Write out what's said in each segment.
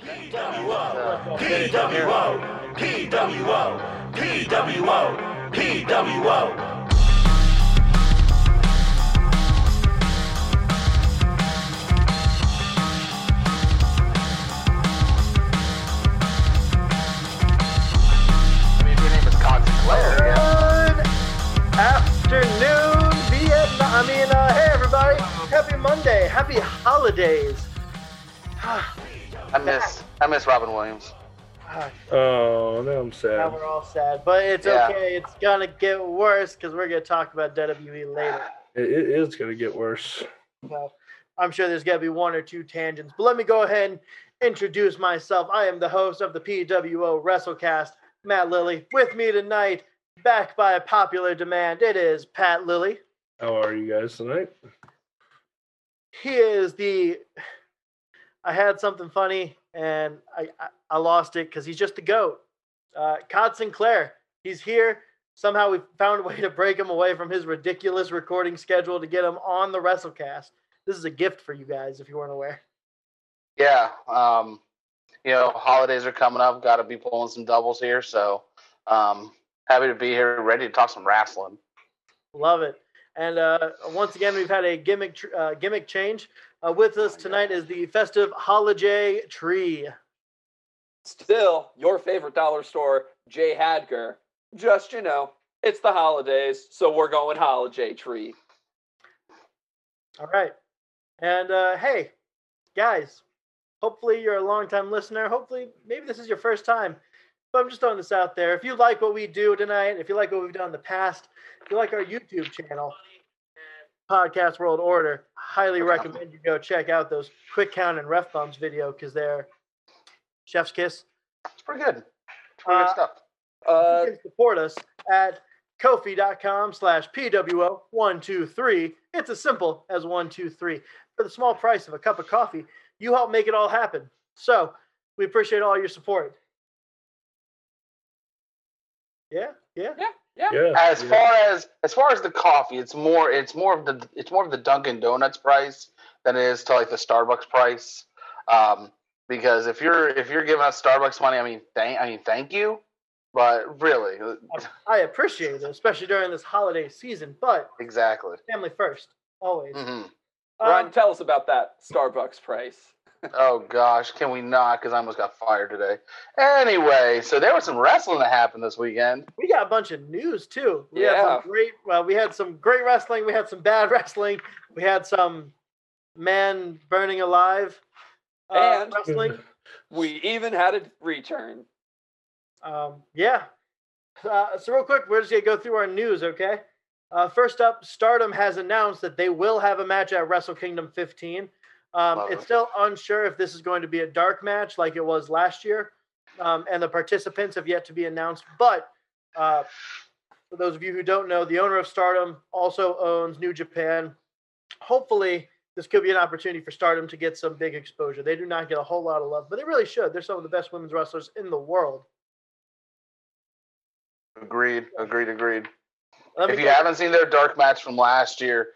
PWO, PWO, PWO, PWO, PWO. I mean, if your name is Con Sinclair, yeah. Good afternoon, Vietnam. I mean, uh, hey everybody, happy Monday, happy holidays. I miss I miss Robin Williams. Ah, Oh, now I'm sad. now sad. we're all sad, but it's Yeah. okay. It's gonna get worse because we're gonna talk about WWE later. It, it is gonna get worse. So I'm sure there's gonna be one or two tangents, but let me go ahead and introduce myself. I am the host of the PWO WrestleCast, Matt Lilly. With me tonight, back by popular demand, it is Pat Lilly. How are you guys tonight? he is the i had something funny and i i, I lost it because he's just the goat uh cod sinclair he's here somehow we found a way to break him away from his ridiculous recording schedule to get him on the wrestlecast this is a gift for you guys if you weren't aware Yeah. Um, you know, holidays are coming up. Got to be pulling some doubles here. So, um, happy to be here, ready to talk some wrestling. love it and uh once again we've had a gimmick tr- uh, gimmick change uh, with us tonight is the festive holiday tree Still, your favorite dollar store, Jay Hadger. Just, you know, it's the holidays, so we're going holiday tree. All right. And uh, hey, guys, hopefully you're a longtime listener. Hopefully, maybe this is your first time. But I'm just throwing this out there. If you like what we do tonight, if you like what we've done in the past, if you like our YouTube channel, Podcast World Order, highly recommend you go check out those quick count and ref bumps video because they're chef's kiss. It's pretty good. It's pretty Uh, good stuff. Uh, you can support us at kofi.com slash pwo123 it's as simple as 123 for the small price of a cup of coffee you help make it all happen so we appreciate all your support yeah yeah yeah. Yeah. As yeah. far as as far as the coffee, it's more it's more of the it's more of the Dunkin' Donuts price than it is to like the Starbucks price. Um, because if you're if you're giving us Starbucks money, I mean thank I mean thank you, but really i appreciate it especially during this holiday season but exactly. family first always hmm Ryan, Um, tell us about that Starbucks price. Oh gosh, can we not? Because I almost got fired today. Anyway, so there was some wrestling that happened this weekend. we got a bunch of news too. We had Yeah. some great. Well, we had some great wrestling. We had some bad wrestling. We had some man burning alive uh, And- wrestling. We even had a return. Um, yeah. Uh, so real quick, we're just gonna go through our news, okay? Uh, first up, Stardom has announced that they will have a match at Wrestle Kingdom 15. Um, it's it. still unsure if this is going to be a dark match like it was last year, um, and the participants have yet to be announced. But uh, for those of you who don't know, the owner of Stardom also owns New Japan. Hopefully, this could be an opportunity for Stardom to get some big exposure. They do not get a whole lot of love, but they really should. They're some of the best women's wrestlers in the world. Agreed, agreed, agreed. Let if you haven't seen their dark match from last year,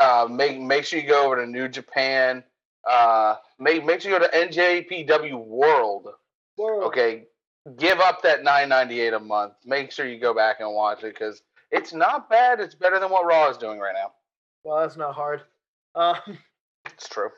uh, make make sure you go over to New Japan. Uh, make make sure you go to NJPW World. World. Okay, give up that nine ninety eight a month. Make sure you go back and watch it because it's not bad. It's better than what Raw is doing right now. Well, that's not hard. Um, It's true.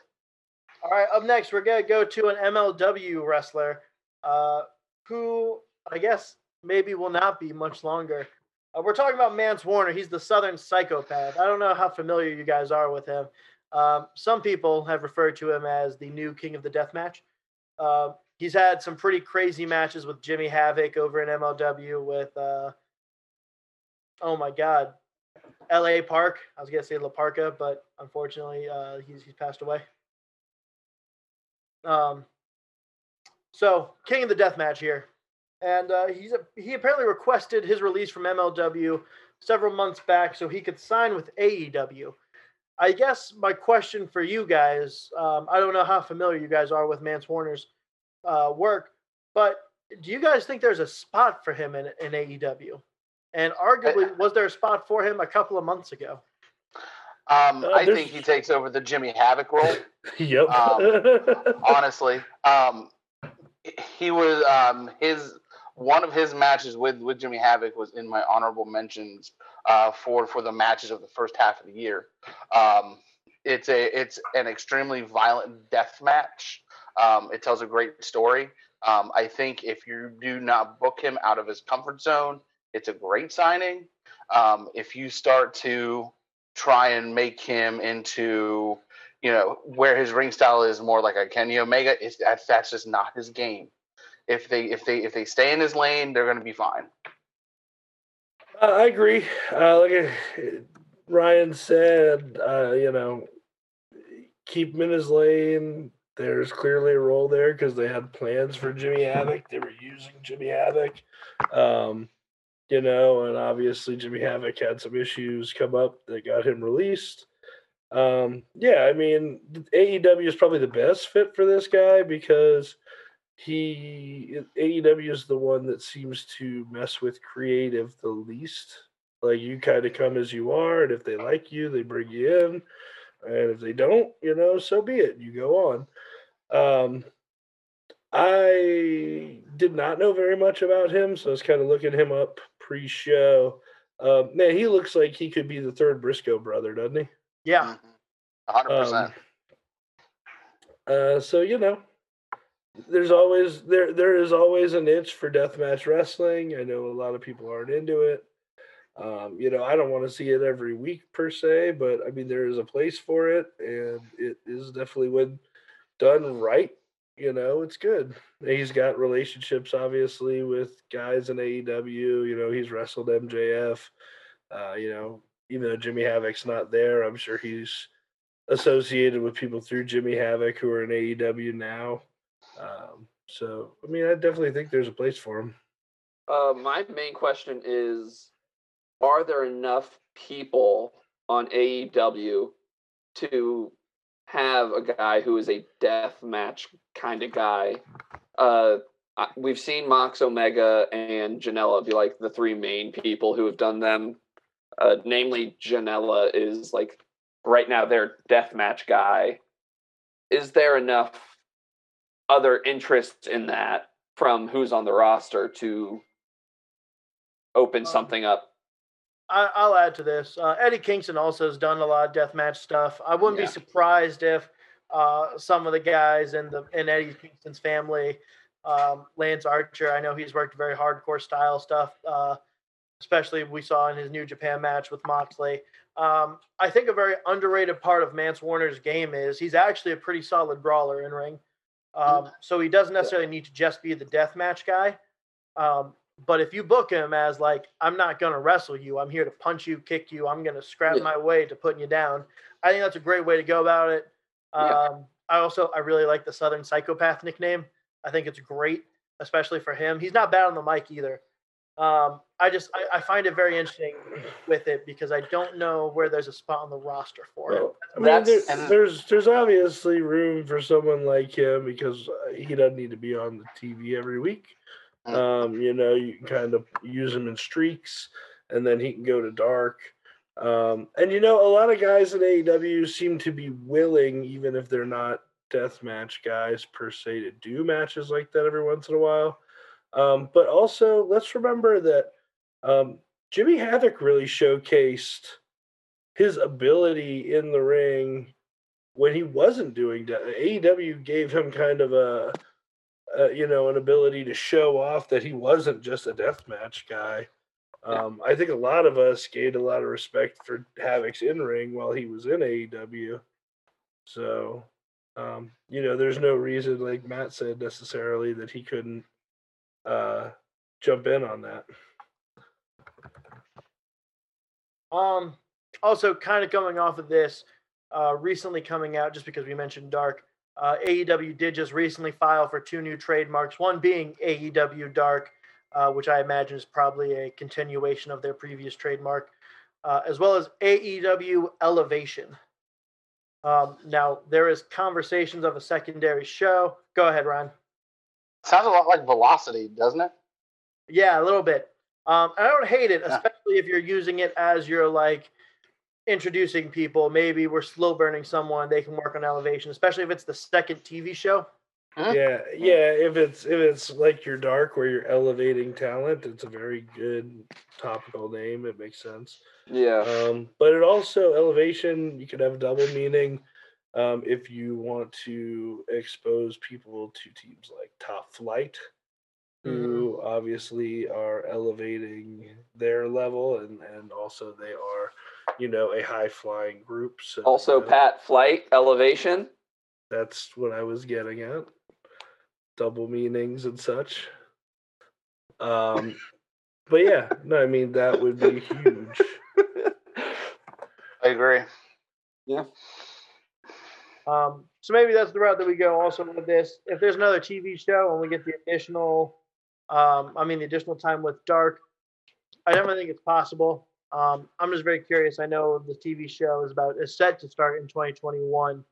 all right, up next, we're going to go to an MLW wrestler uh, who I guess maybe will not be much longer. Uh, we're talking about Mance Warner. He's the Southern Psychopath. I don't know how familiar you guys are with him. Um, some people have referred to him as the new King of the Death Match. Uh, he's had some pretty crazy matches with Jimmy Havoc over in MLW with, uh, oh my God, L.A. Park. I was gonna say La Parka, but unfortunately, uh, he's he's passed away. Um, so King of the Death Match here, and uh, he's a, he apparently requested his release from MLW several months back so he could sign with AEW. I guess my question for you guys, um, I don't know how familiar you guys are with Mance Warner's uh, work, but do you guys think there's a spot for him in, in AEW? And arguably, was there a spot for him a couple of months ago? Um, Uh, I think he takes over the Jimmy Havoc role. yep. Um, honestly. Um, he was um his one of his matches with with Jimmy Havoc was in my honorable mentions uh, for for the matches of the first half of the year. Um, it's a it's an extremely violent death match. Um, it tells a great story. Um, I think if you do not book him out of his comfort zone, it's a great signing. Um, if you start to try and make him into, you know, where his ring style is more like a Kenny Omega, is that's that's just not his game. If they if they if they stay in his lane, they're going to be fine. Uh, I agree. Uh, like uh, Ryan said, uh, you know, keep him in his lane. There's clearly a role there because they had plans for Jimmy Havoc. They were using Jimmy Havoc, um, you know, and obviously Jimmy Havoc had some issues come up that got him released. Um, yeah, I mean, AEW is probably the best fit for this guy because he AEW is the one that seems to mess with creative the least. Like you kind of come as you are, and if they like you, they bring you in, and if they don't, you know, so be it. You go on. Um, I did not know very much about him, so I was kind of looking him up pre-show. Uh, man, he looks like he could be the third Briscoe brother, doesn't he? Yeah. hundred percent. Um, uh, so you know, there's always there there is always an itch for deathmatch wrestling. I know a lot of people aren't into it. Um, you know, I don't want to see it every week per se, but I mean there is a place for it, and it is definitely when done right. You know, it's good. He's got relationships, obviously, with guys in AEW. You know, he's wrestled MJF. Uh, you know, even though Jimmy Havoc's not there, I'm sure he's associated with people through Jimmy Havoc who are in AEW now. Um, so, I mean, I definitely think there's a place for him. Uh, my main question is Are there enough people on AEW to have a guy who is a death match kind of guy? Uh, we've seen Mox Omega and Janela be like the three main people who have done them. Uh, namely, Janela is like right now their death match guy. Is there enough other interests in that from who's on the roster to open Um, something up? I, I'll add to this. Uh, Eddie Kingston also has done a lot of deathmatch stuff. I wouldn't Yeah. be surprised if uh, some of the guys in the in Eddie Kingston's family, um, Lance Archer, I know he's worked very hardcore style stuff. Uh, especially we saw in his New Japan match with Moxley. Um, I think a very underrated part of Mance Warner's game is he's actually a pretty solid brawler in ring. Um, so he doesn't necessarily need to just be the death match guy. Um, but if you book him as like, I'm not going to wrestle you, I'm here to punch you, kick you, I'm going to scrap Yeah. my way to putting you down. I think that's a great way to go about it. Yeah. Um, I also I really like the Southern Psychopath nickname. I think it's great, especially for him. He's not bad on the mic either. Um, I just I, I find it very interesting with it because I don't know where there's a spot on the roster for him. Well, I mean, there, there's there's obviously room for someone like him because uh, he doesn't need to be on the TV every week. Mm. Um, you know, you can kind of use him in streaks, and then he can go to dark. Um, and you know, a lot of guys in AEW seem to be willing, even if they're not deathmatch guys per se, to do matches like that every once in a while. Um, but also, let's remember that um, Jimmy Havoc really showcased his ability in the ring when he wasn't doing that. AEW gave him kind of a, a you know an ability to show off that he wasn't just a deathmatch guy. Um, I think a lot of us gained a lot of respect for Havoc's in ring while he was in AEW. So, um, you know, there's no reason, like Matt said, necessarily that he couldn't uh, jump in on that. Um, also, kind of going off of this, uh, recently coming out, just because we mentioned Dark, uh, AEW did just recently file for two new trademarks. One being AEW Dark, uh, which I imagine is probably a continuation of their previous trademark, uh, as well as AEW Elevation. Um, now there is conversations of a secondary show. Go ahead, Ron. Sounds a lot like Velocity, doesn't it? Yeah, a little bit. Um, and I don't hate it, Yeah. especially if you're using it as you're like introducing people. Maybe we're slow burning someone, they can work on elevation, especially if it's the second TV show. Huh? Yeah, yeah. If it's if it's like your dark where you're elevating talent, it's a very good topical name. It makes sense. Yeah. Um, but it also elevation. You could have double meaning um, if you want to expose people to teams like Top Flight, who obviously are elevating their level, and and also they are, you know, a high flying group. So also, uh, Pat Flight Elevation. that's what I was getting at. Double meanings and such. Um, but yeah, no, I mean that would be huge. I agree. Yeah. Um, so maybe that's the route that we go. Also with this, if there's another TV show and we get the additional, um, I mean the additional time with Dark, I definitely think it's possible. Um, I'm just very curious. I know the TV show is about is set to start in 2021.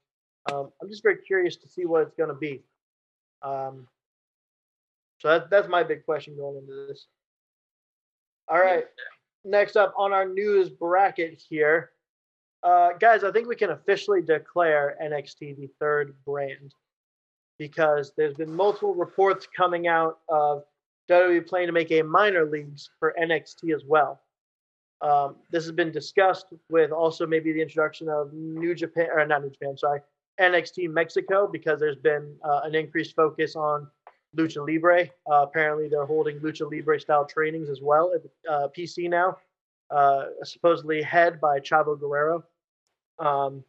Um, I'm just very curious to see what it's going to be. Um, so that, that's my big question going into this. All right. Next up on our news bracket here, uh, guys, I think we can officially declare NXT the third brand because there's been multiple reports coming out of WWE planning to make a minor leagues for NXT as well. Um, this has been discussed with also maybe the introduction of New Japan or not New Japan, sorry, NXT Mexico because there's been uh, an increased focus on Lucha Libre. Uh, apparently, they're holding Lucha Libre style trainings as well at uh, PC now, uh, supposedly head by Chavo Guerrero. Um,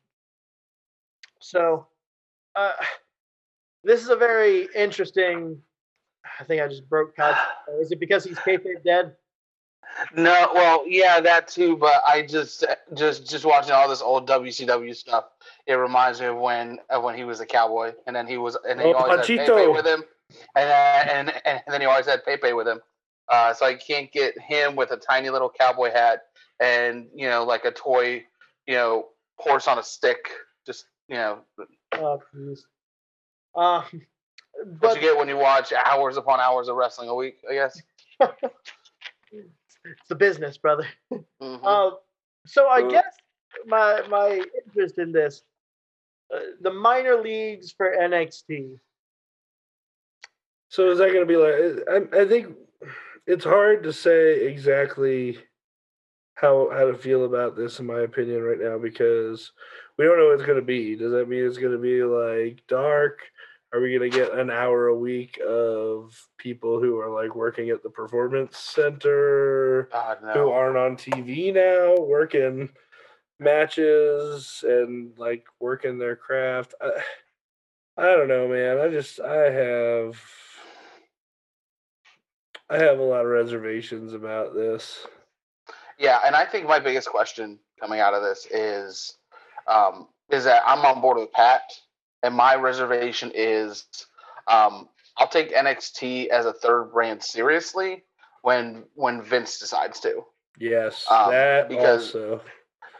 so, uh, this is a very interesting. I think I just broke Cod's. Is it because he's kayfabe dead? No, well, yeah, that too. But I just, just, just watching all this old WCW stuff. It reminds me of when, of when he was a cowboy, and then he was, and then he Oh, always had Pepe with him, and then, and, and then he always had Pepe with him. Uh, so I can't get him with a tiny little cowboy hat and you know, like a toy, you know, horse on a stick. Just you know, Oh, please. Um, what but you get when you watch hours upon hours of wrestling a week. I guess. it's the business, brother. Mhm. Uh, so I Uh, guess my my interest in this, uh, the minor leagues for NXT. So is that going to be like? I, I think it's hard to say exactly how how to feel about this, in my opinion, right now because we don't know what it's going to be. Does that mean it's going to be like dark? Are we going to get an hour a week of people who are like working at the performance center, God who aren't on TV now, working matches and like working their craft? I, I don't know, man. I just I have I have a lot of reservations about this. Yeah, and I think my biggest question coming out of this is um, is that I'm on board with Pat, and my reservation is um, I'll take NXT as a third brand seriously when when Vince decides to, Yes, Um, that because- also.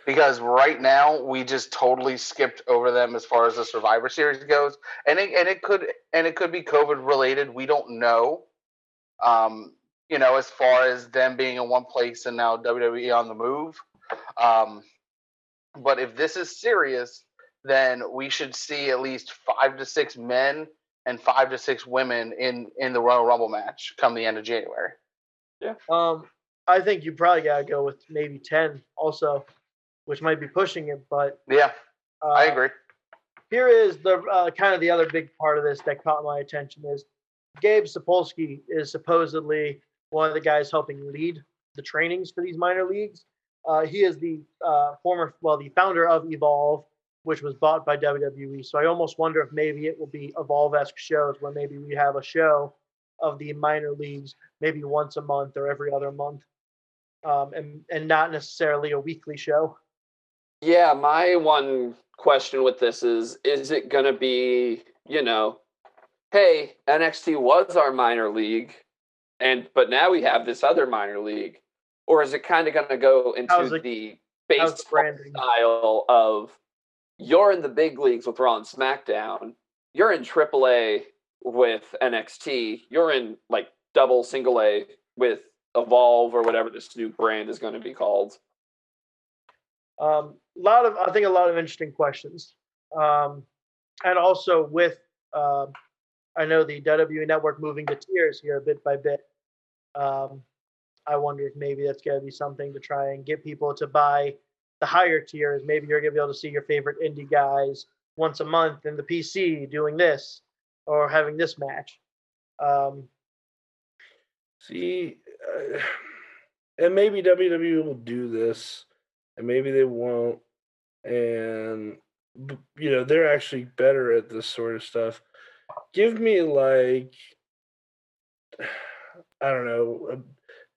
because right now we just totally skipped over them as far as the Survivor Series goes, and it and it could and it could be COVID related. We don't know. Um, you know, as far as them being in one place and now WWE on the move. Um, but if this is serious, then we should see at least five to six men and five to six women in in the Royal Rumble match come the end of January. Um, I think you probably gotta go with maybe ten also, which might be pushing it, but Yeah, uh, I agree. Here is the uh, kind of the other big part of this that caught my attention is Gabe Sapolsky is supposedly one of the guys helping lead the trainings for these minor leagues. Uh, he is the uh, former, well, the founder of Evolve, which was bought by WWE. So I almost wonder if maybe it will be Evolve-esque shows where maybe we have a show of the minor leagues maybe once a month or every other month, um, and and not necessarily a weekly show. Yeah, my one question with this is is it going to be, you know, hey, NXT was our minor league and but now we have this other minor league or is it kind of going to go into the the baseball style of you're in the big leagues with Raw and SmackDown, you're in AAA with NXT, you're in like double single A with Evolve or whatever this new brand is going to be called. Um, a lot of, I think, a lot of interesting questions, um, and also with, uh, I know the WWE Network moving to tiers here bit by bit. Um, I wonder if maybe that's going to be something to try and get people to buy the higher tiers. Maybe you're going to be able to see your favorite indie guys once a month in the PC doing this or having this match. Um, See, uh, and maybe WWE will do this, and maybe they won't. And you know, they're actually better at this sort of stuff. Give me like, I don't know,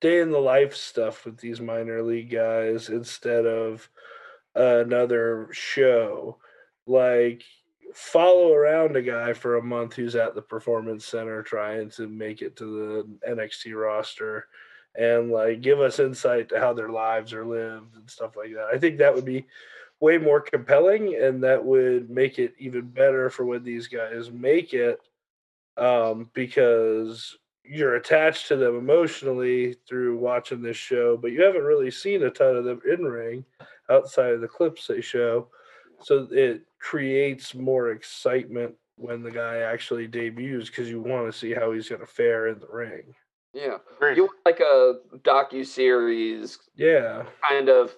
day in the life stuff with these minor league guys instead of another show. Like, follow around a guy for a month who's at the performance center trying to make it to the NXT roster and like give us insight to how their lives are lived and stuff like that. I think that would be way more compelling and that would make it even better for when these guys make it um, because you're attached to them emotionally through watching this show, but you haven't really seen a ton of them in ring outside of the clips they show. So it creates more excitement when the guy actually debuts because you want to see how he's going to fare in the ring. Yeah. Agreed. You want like a docu series Yeah, kind of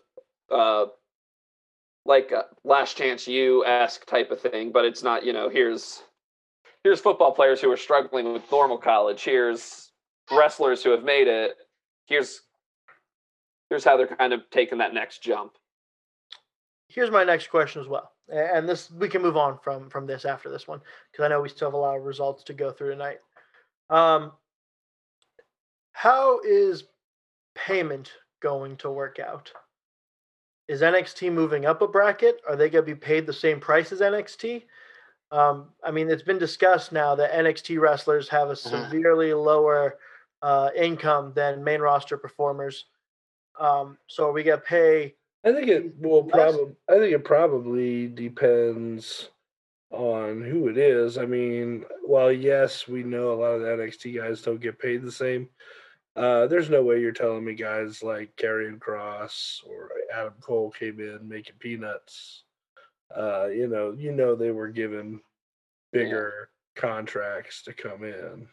uh like a Last Chance U esque type of thing, but it's not, you know, here's here's football players who are struggling with normal college, here's wrestlers who have made it, here's here's how they're kind of taking that next jump. here's my next question as well, and this we can move on from from this after this one because I know we still have a lot of results to go through tonight. Um, how is payment going to work out? Is NXT moving up a bracket? Are they going to be paid the same price as NXT? Um, I mean, it's been discussed now that NXT wrestlers have a Mhm. severely lower uh, income than main roster performers. Um, so are we going to pay? I think it will probably. I think it probably depends on who it is. I mean, while yes, we know a lot of the NXT guys don't get paid the same. Uh, there's no way you're telling me guys like Karrion Kross or Adam Cole came in making peanuts. Uh, you know, you know they were given bigger contracts to come in.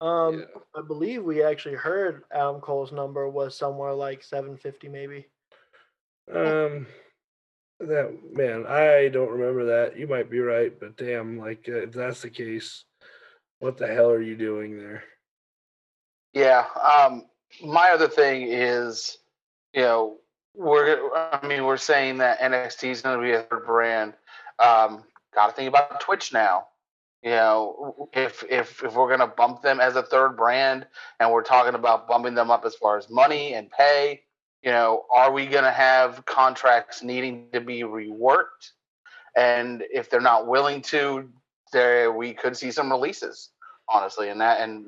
Um, Yeah. I believe we actually heard Adam Cole's number was somewhere like 750 maybe. Um, that man, I don't remember that. You might be right, but damn, like uh, if that's the case, what the hell are you doing there? Yeah. Um, my other thing is, you know, we're I mean we're saying that NXT is going to be a third brand. Um, Got to think about Twitch now. You know, if if if we're going to bump them as a third brand, and we're talking about bumping them up as far as money and pay, you know, are we going to have contracts needing to be reworked? And if they're not willing to, there we could see some releases, honestly, and that and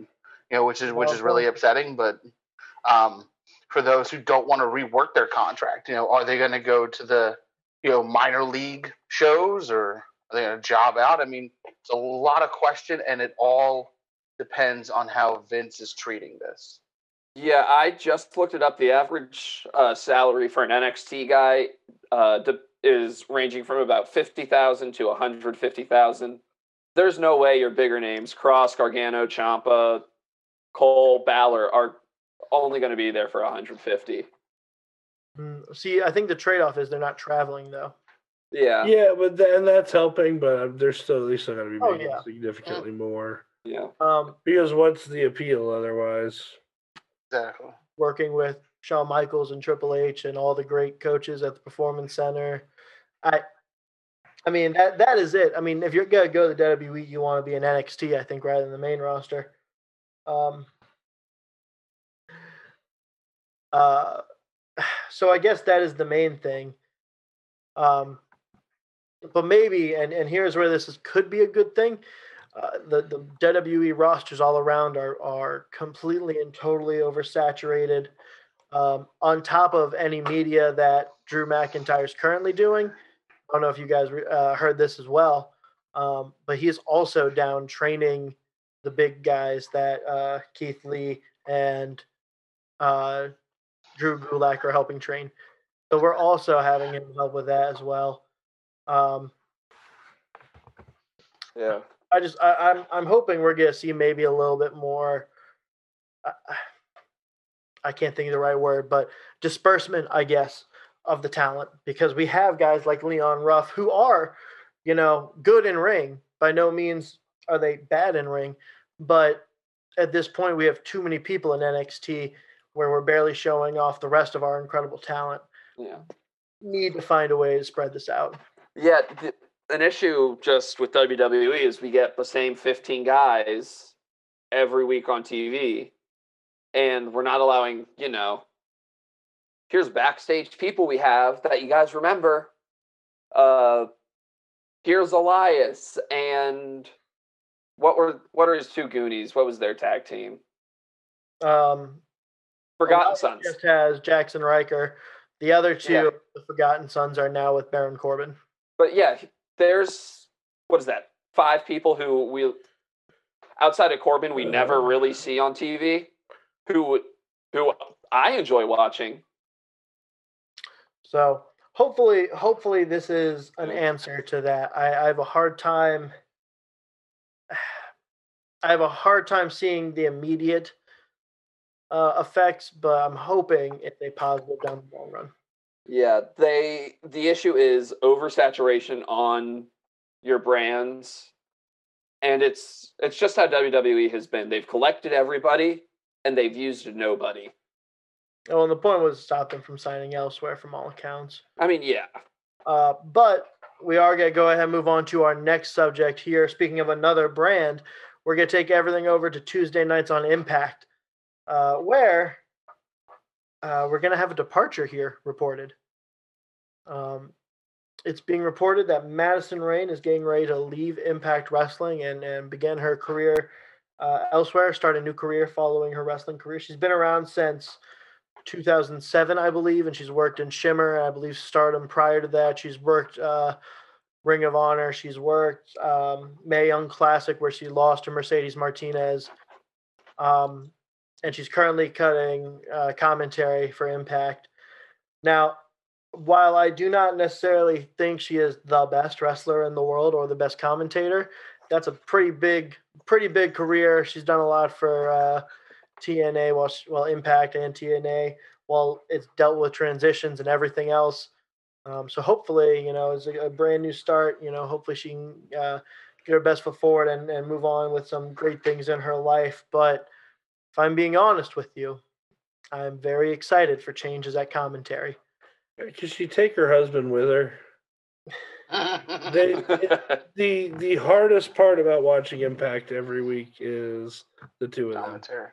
you know, which is which is really upsetting. But um, for those who don't want to rework their contract, you know, are they going to go to the you know minor league shows or are they going to job out? I mean, it's a lot of question, and it all depends on how Vince is treating this. Yeah, I just looked it up. The average uh, salary for an NXT guy uh, is ranging from about fifty thousand to one hundred fifty thousand. There's no way your bigger names, Kross, Gargano, Ciampa, Cole, Balor, are only going to be there for one hundred fifty. Mm, See, I think the trade off is they're not traveling though. Yeah, Yeah, but then that's helping, but uh, they're still at least still going to be Oh, making yeah. significantly more. yeah. Um, Because what's the appeal otherwise? Exactly. working with Shawn Michaels and Triple H and all the great coaches at the Performance Center. I, I mean that that is it. I mean, if you're gonna go to the WWE, you want to be in NXT, I think, rather than the main roster. Um. Uh, so I guess that is the main thing. Um, but maybe, and and here's where this is, could be a good thing. Uh, the the WWE rosters all around are are completely and totally oversaturated. Um, on top of any media that Drew McIntyre is currently doing, I don't know if you guys uh, heard this as well, um, but he is also down training the big guys that uh, Keith Lee and uh, Drew Gulak are helping train. So we're also having him help with that as well. Um, Yeah. I just I, I'm I'm hoping we're gonna see maybe a little bit more. I, I can't think of the right word, but disbursement, I guess, of the talent because we have guys like Leon Ruff who are, you know, good in ring. By no means are they bad in ring, but at this point we have too many people in NXT where we're barely showing off the rest of our incredible talent. Yeah. Need to find a way to spread this out. Yeah, th- an issue just with WWE is we get the same 15 guys every week on TV, and we're not allowing, you know, here's backstage people we have that you guys remember. Uh, here's Elias, and what were what are his two Goonies? What was their tag team? Um, Forgotten Sons. just has Jaxson Ryker. The other two, Yeah. the Forgotten Sons, are now with Baron Corbin. But yeah, there's what is that? Five people who we outside of Corbin we never uh, really see on TV who who I enjoy watching. So hopefully, hopefully this is an answer to that. I, I have a hard time. I have a hard time seeing the immediate uh, effects, but I'm hoping it's a positive down the long run. Yeah, they the issue is oversaturation on your brands. And it's it's just how WWE has been. They've collected everybody and they've used nobody. Oh, and the point was to stop them from signing elsewhere, from all accounts. I mean, yeah. Uh, but we are going to go ahead and move on to our next subject here. Speaking of another brand, we're going to take everything over to Tuesday nights on Impact, uh, where uh, we're going to have a departure here reported. Um, it's being reported that Madison Rayne is getting ready to leave Impact Wrestling and, and begin her career uh, elsewhere, start a new career following her wrestling career. She's been around since 2007, I believe, and she's worked in Shimmer, I believe Stardom prior to that. She's worked uh, Ring of Honor. She's worked um, Mae Young Classic, where she lost to Mercedes Martinez. Um, and she's currently cutting uh, commentary for Impact. Now, while I do not necessarily think she is the best wrestler in the world or the best commentator, that's a pretty big, pretty big career. She's done a lot for uh, TNA, well, well, Impact and TNA. While it's dealt with transitions and everything else. Um, so hopefully, you know, it's a, a, brand new start. You know, hopefully she can uh, get her best foot forward and, and move on with some great things in her life. But if I'm being honest with you, I'm very excited for changes at commentary. Could she take her husband with her? They, the the hardest part about watching Impact every week is the two of them. Commentary.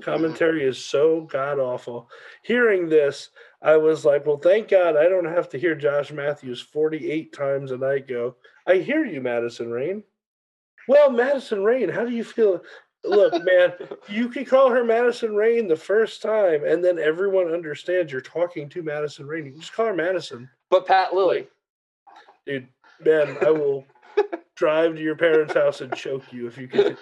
Commentary is so god awful. Hearing this, I was like, well, thank God I don't have to hear Josh Matthews 48 times a night go, I hear you, Madison Rayne. Well, Madison Rayne, how do you feel? Look, man, you can call her Madison Rayne the first time, and then everyone understands you're talking to Madison Rayne. You can just call her Madison. But Pat Lilly, Dude, man, I will drive to your parents' house and choke you if you can.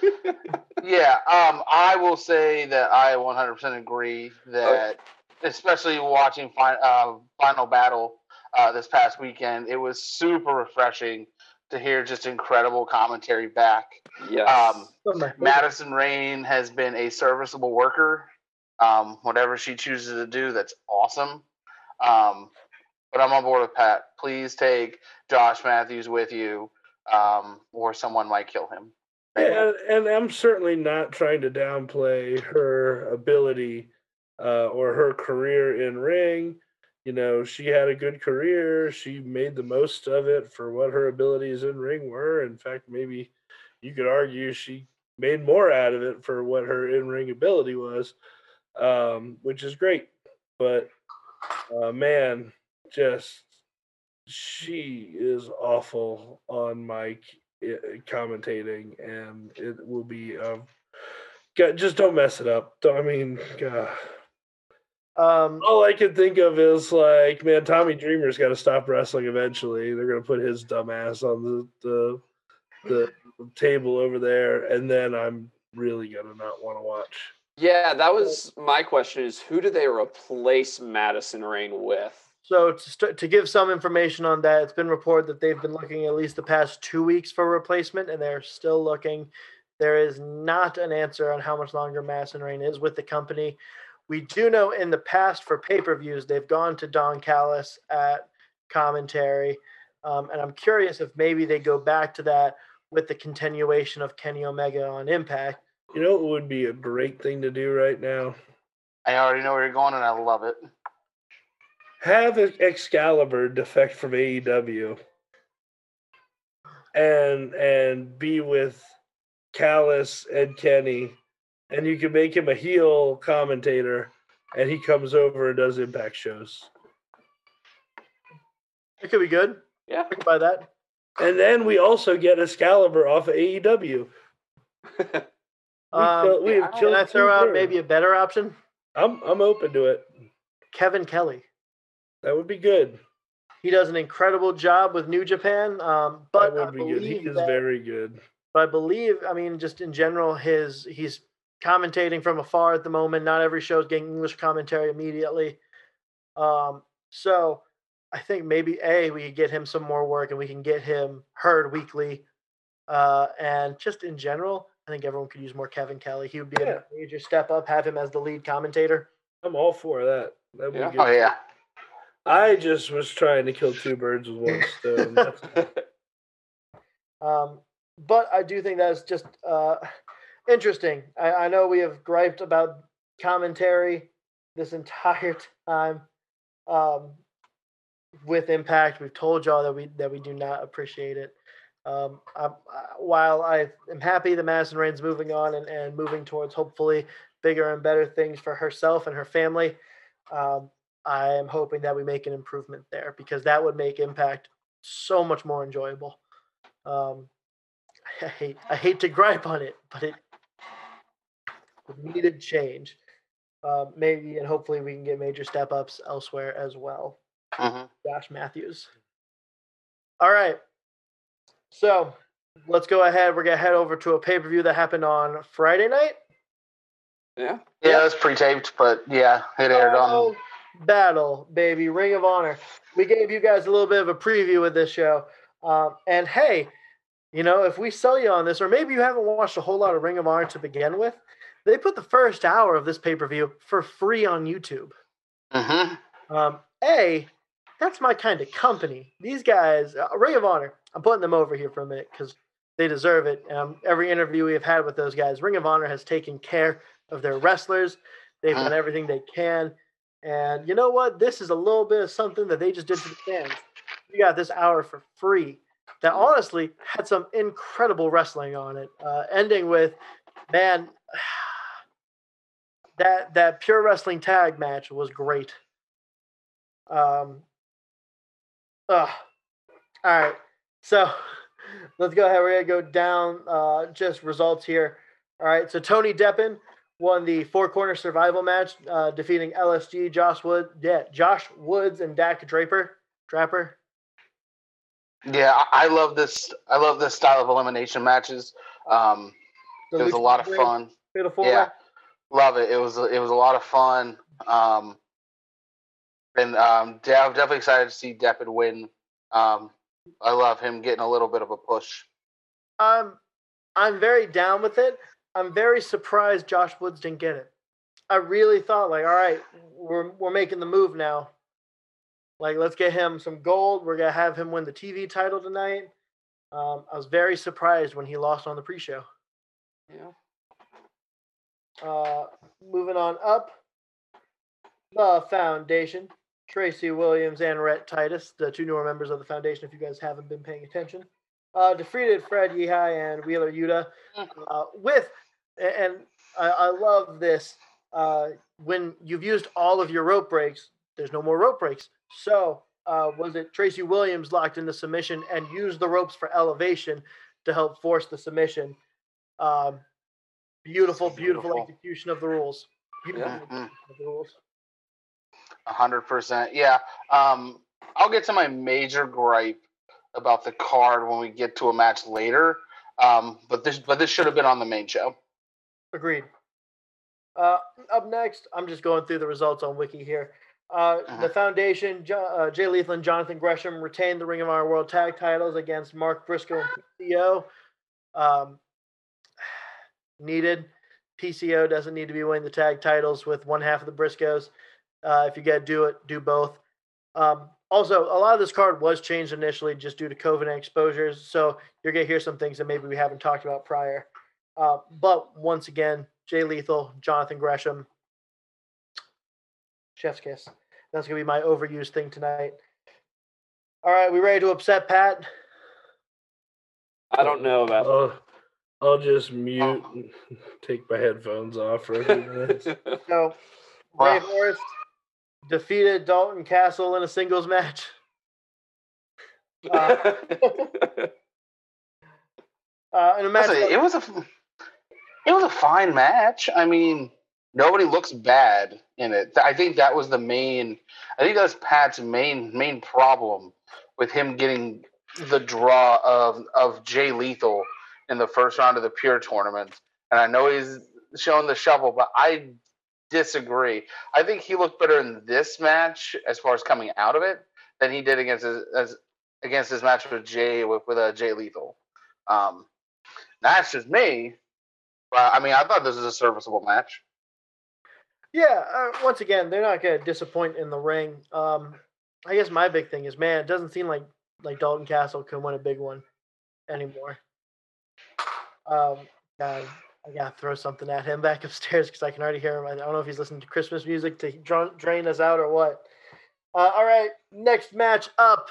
Yeah, um, I will say that I 100% agree that, especially watching fi- uh, Final Battle uh, this past weekend, it was super refreshing to hear just incredible commentary back. yes. Um, Some of my favorite- Madison Rayne has been a serviceable worker. Um, whatever she chooses to do, that's awesome. Um, but I'm on board with Pat. Please take Josh Matthews with you, um, or someone might kill him. And, and I'm certainly not trying to downplay her ability uh, or her career in ring. You know, she had a good career. She made the most of it for what her abilities in ring were. In fact, maybe you could argue she made more out of it for what her in ring ability was, um, which is great. But uh, man, just she is awful on mic commentating, and it will be. Um, just don't mess it up. I mean, God. Um, all I can think of is like, man, Tommy Dreamer's got to stop wrestling eventually. They're gonna put his dumb ass on the the the table over there, and then I'm really gonna not want to watch. yeah, that was my question is who do they replace Madison Rayne with? So to, st- to give some information on that, it's been reported that they've been looking at least the past two weeks for a replacement, and they're still looking. There is not an answer on how much longer Madison Rayne is with the company. We do know in the past for pay per views, they've gone to Don Callis at commentary. Um, and I'm curious if maybe they go back to that with the continuation of Kenny Omega on Impact. You know, it would be a great thing to do right now. I already know where you're going, and I love it. Have an Excalibur defect from AEW, and and be with Callis and Kenny, and you can make him a heel commentator, and he comes over and does Impact shows. It could be good. Yeah. I can buy that. And then we also get Excalibur off of AEW. We Um, we have can killed I throw out birds. maybe a better option? I'm I'm open to it. Kevin Kelly. That would be good. He does an incredible job with New Japan. Um, but that I would be good. He is that- very good. but I believe, I mean, just in general, his he's commentating from afar at the moment. Not every show is getting English commentary immediately. Um, so I think maybe a we could get him some more work and we can get him heard weekly. Uh, and just in general, I think everyone could use more Kevin Kelly. He would be Yeah. a major step up. Have him as the lead commentator. I'm all for that. That would Yeah. be good. Oh yeah, I just was trying to kill two birds with one stone. Um, but I do think that's just uh, interesting. I, I know we have griped about commentary this entire time um, with Impact. We've told y'all that we that we do not appreciate it. Um, I, I, while I am happy that Madison Rayne's moving on and, and moving towards hopefully bigger and better things for herself and her family, um, I am hoping that we make an improvement there because that would make Impact so much more enjoyable. Um, I hate I hate to gripe on it, but it, it needed change. Uh, maybe and hopefully we can get major step ups elsewhere as well. hmm Josh Matthews. All right, so let's go ahead. We're gonna head over to a pay per view that happened on Friday night. yeah. yeah. It was pre-taped, but yeah, it aired on. Battle, baby, Ring of Honor. We gave you guys a little bit of a preview with this show. Um, and hey, you know, if we sell you on this, or maybe you haven't watched a whole lot of Ring of Honor to begin with, they put the first hour of this pay per view for free on YouTube. hmm Um, a, that's my kind of company. These guys, uh, Ring of Honor, I'm putting them over here for a minute because they deserve it. Um, every interview we have had with those guys, Ring of Honor has taken care of their wrestlers. They've Mhm. done everything they can. And you know what? This is a little bit of something that they just did for the fans. We got this hour for free that honestly had some incredible wrestling on it, uh, ending with, man, that that pure wrestling tag match was great. Um. Uh, all right, so let's go ahead. We're gonna go down uh, just results here. All right, so Tony Deppen won the four corner survival match, uh, defeating LSG, Josh Wood, yeah, Josh Woods, and Dak Draper. Draper. Yeah, I I love this. I love this style of elimination matches. Um, The it was a lot of fun. Four Yeah. Way. Love it. It was it was a lot of fun. Um, and um, de- I'm definitely excited to see Deppen win. Um, I love him getting a little bit of a push. Um, I'm very down with it. I'm very surprised Josh Woods didn't get it. I really thought like, all right, we're we're making the move now. Like, let's get him some gold. We're gonna have him win the TV title tonight. Um, I was very surprised when he lost on the pre-show. Yeah. Uh, moving on up, the Foundation, Tracy Williams and Rhett Titus, the two newer members of the Foundation. If you guys haven't been paying attention, uh, defeated Fred Yehi and Wheeler Yuta uh, with, and I, I love this. Uh, when you've used all of your rope breaks, there's no more rope breaks. So uh, was it Tracy Williams locked into submission and used the ropes for elevation to help force the submission? Um, beautiful, beautiful, Beautiful. execution of the rules. Beautiful the rules. A hundred percent. Yeah. Um, I'll get to my major gripe about the card when we get to a match later. Um, but this but this should have been on the main show. Agreed. Uh, up next, I'm just going through the results on Wiki here. Uh, Uh-huh. The Foundation, Jo- uh, Jay Lethal and Jonathan Gresham retained the Ring of Honor World Tag Titles against Mark Briscoe and PCO. Um, needed. PCO doesn't need to be winning the tag titles with one half of the Briscoes. Uh, if you got to do it, do both. Um, also, a lot of this card was changed initially just due to COVID and exposures. So you're going to hear some things that maybe we haven't talked about prior. Uh, but once again, Jay Lethal, Jonathan Gresham, Chef's Kiss. That's going to be my overused thing tonight. All right, we ready to upset Pat? I don't know about. I'll, I'll just mute and take my headphones off for a few minutes. So, Ray Wow. Forrest defeated Dalton Castle in a singles match. Uh, uh, in a match. Listen, it was a it was a fine match. I mean, nobody looks bad in it. I think that was the main. I think that's Pat's main main problem with him getting the draw of of Jay Lethal in the first round of the Pure tournament. And I know he's showing the shovel, but I disagree. I think he looked better in this match as far as coming out of it than he did against his as against his match with Jay with with uh, Jay Lethal. Um, that's just me. But I mean, I thought this was a serviceable match. Yeah, uh, once again, they're not going to disappoint in the ring. Um, I guess my big thing is, man, it doesn't seem like like Dalton Castle can win a big one anymore. Um, God, I gotta throw something at him back upstairs because I can already hear him. I don't know if he's listening to Christmas music to dra- drain us out or what. Uh, all right, next match up.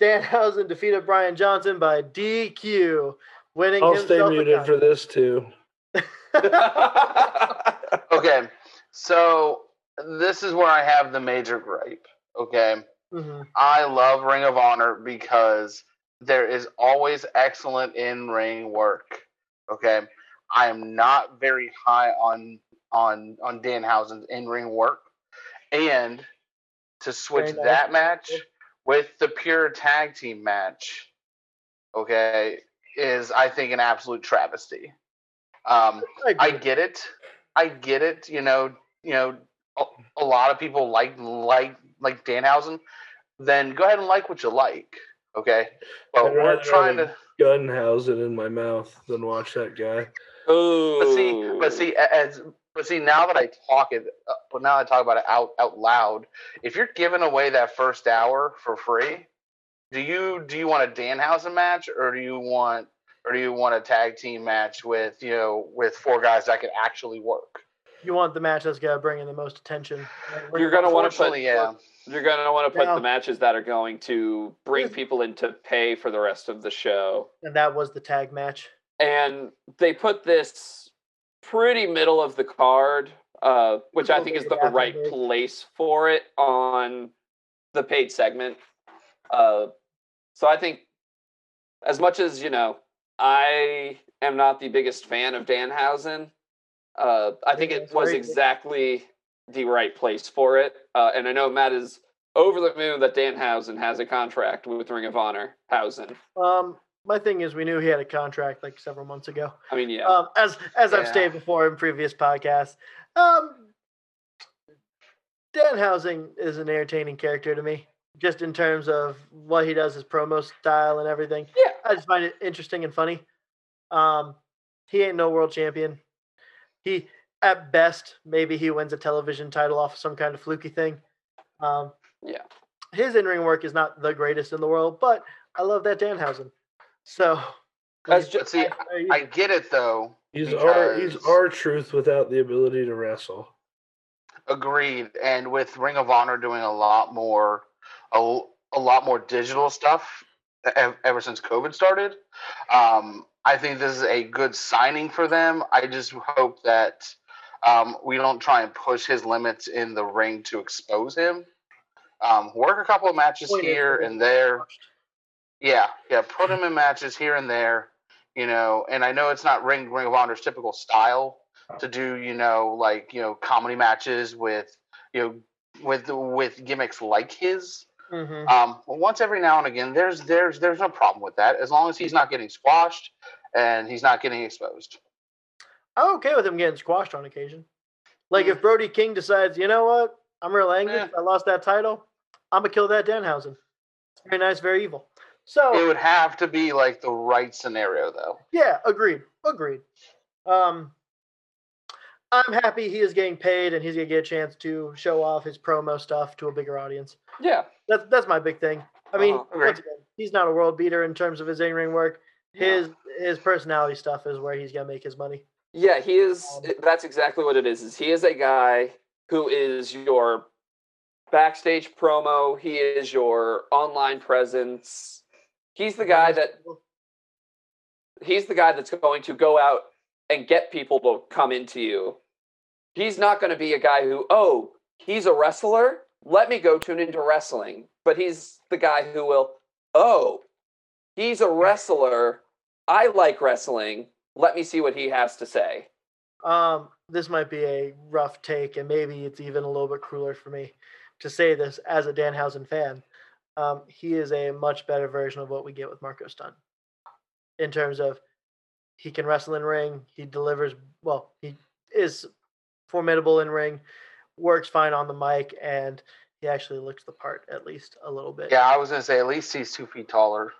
Danhausen defeated Brian Johnson by DQ, winning I'll stay himself a muted for this too. Okay, so this is where I have the major gripe. Okay, Mhm. I love Ring of Honor because there is always excellent in ring work. Okay, I am not very high on on on Danhausen's in ring work, and to switch nice. that match with the pure tag team match, okay, is I think an absolute travesty. Um, I get it. I get it. You know, you know, a, a lot of people like like like Danhausen. Then go ahead and like what you like. Okay, but I'd we're trying to gun house it in my mouth than watch that guy. Ooh. But see, but see, as but see, now that I talk it, uh, but now I talk about it out out loud. If you're giving away that first hour for free, do you do you want a Danhausen match or do you want or do you want a tag team match with you know with four guys that can actually work? You want the match that's gonna bring in the most attention. You're gonna want to put yeah. You're gonna want to put Now- the matches that are going to bring people in to pay for the rest of the show. and that was the tag match. and they put this pretty middle of the card, uh, which I think is the right place for it on the paid segment. Uh, so I think, as much as you know, I am not the biggest fan of Danhausen. Uh, I think it was exactly the right place for it, uh, and I know Matt is over the moon that Danhausen has a contract with Ring of Honor. Hausen. Um, my thing is, we knew he had a contract like several months ago. I mean, yeah. Um, as as I've stated before in previous podcasts, um, Danhausen is an entertaining character to me, just in terms of what he does, his promo style and everything. Yeah. I just find it interesting and funny. Um, he ain't no world champion. He, at best, maybe he wins a television title off of some kind of fluky thing. Um, Yeah. His in ring work is not the greatest in the world, but I love that Danhausen. So, That's But just see, I get it though. He's our he's our truth without the ability to wrestle. Agreed. And with Ring of Honor doing a lot more, a, a lot more digital stuff ever since COVID started, um, I think this is a good signing for them. I just hope that um, we don't try and push his limits in the ring to expose him. Um, work a couple of matches Point here and there. Yeah, yeah. Put him in matches here and there, you know. And I know it's not Ring Ring of Honor's typical style to do, you know, like you know, comedy matches with, you know, with with gimmicks like his. Mhm. Um, once every now and again, there's there's there's no problem with that as long as he's not getting squashed and he's not getting exposed. I'm okay with him getting squashed on occasion. Like if Brody King decides, you know what, I'm real angry. Eh. I lost that title. I'm gonna kill that Danhausen. Very nice, very evil. So It would have to be like the right scenario, though. Yeah, agreed. Agreed. Um, I'm happy he is getting paid and he's gonna get a chance to show off his promo stuff to a bigger audience. Yeah. That's that's my big thing. I mean, Uh-huh, again, he's not a world beater in terms of his in ring work. Yeah. His his personality stuff is where he's gonna make his money. Yeah, he is. Um, That's exactly what it is. Is he is a guy who is your backstage promo. He is your online presence. He's the guy that he's the guy that's going to go out and get people to come into you. He's not going to be a guy who, oh, he's a wrestler. Let me go tune into wrestling. But he's the guy who will, oh, he's a wrestler. I like wrestling. Let me see what he has to say. Um, this might be a rough take, and maybe it's even a little bit crueler for me to say this as a Danhausen fan. Um, he is a much better version of what we get with Marco Stunt in terms of he can wrestle in ring, he delivers well, he is formidable in ring, works fine on the mic, and he actually looks the part at least a little bit. Yeah, I was gonna say at least he's two feet taller.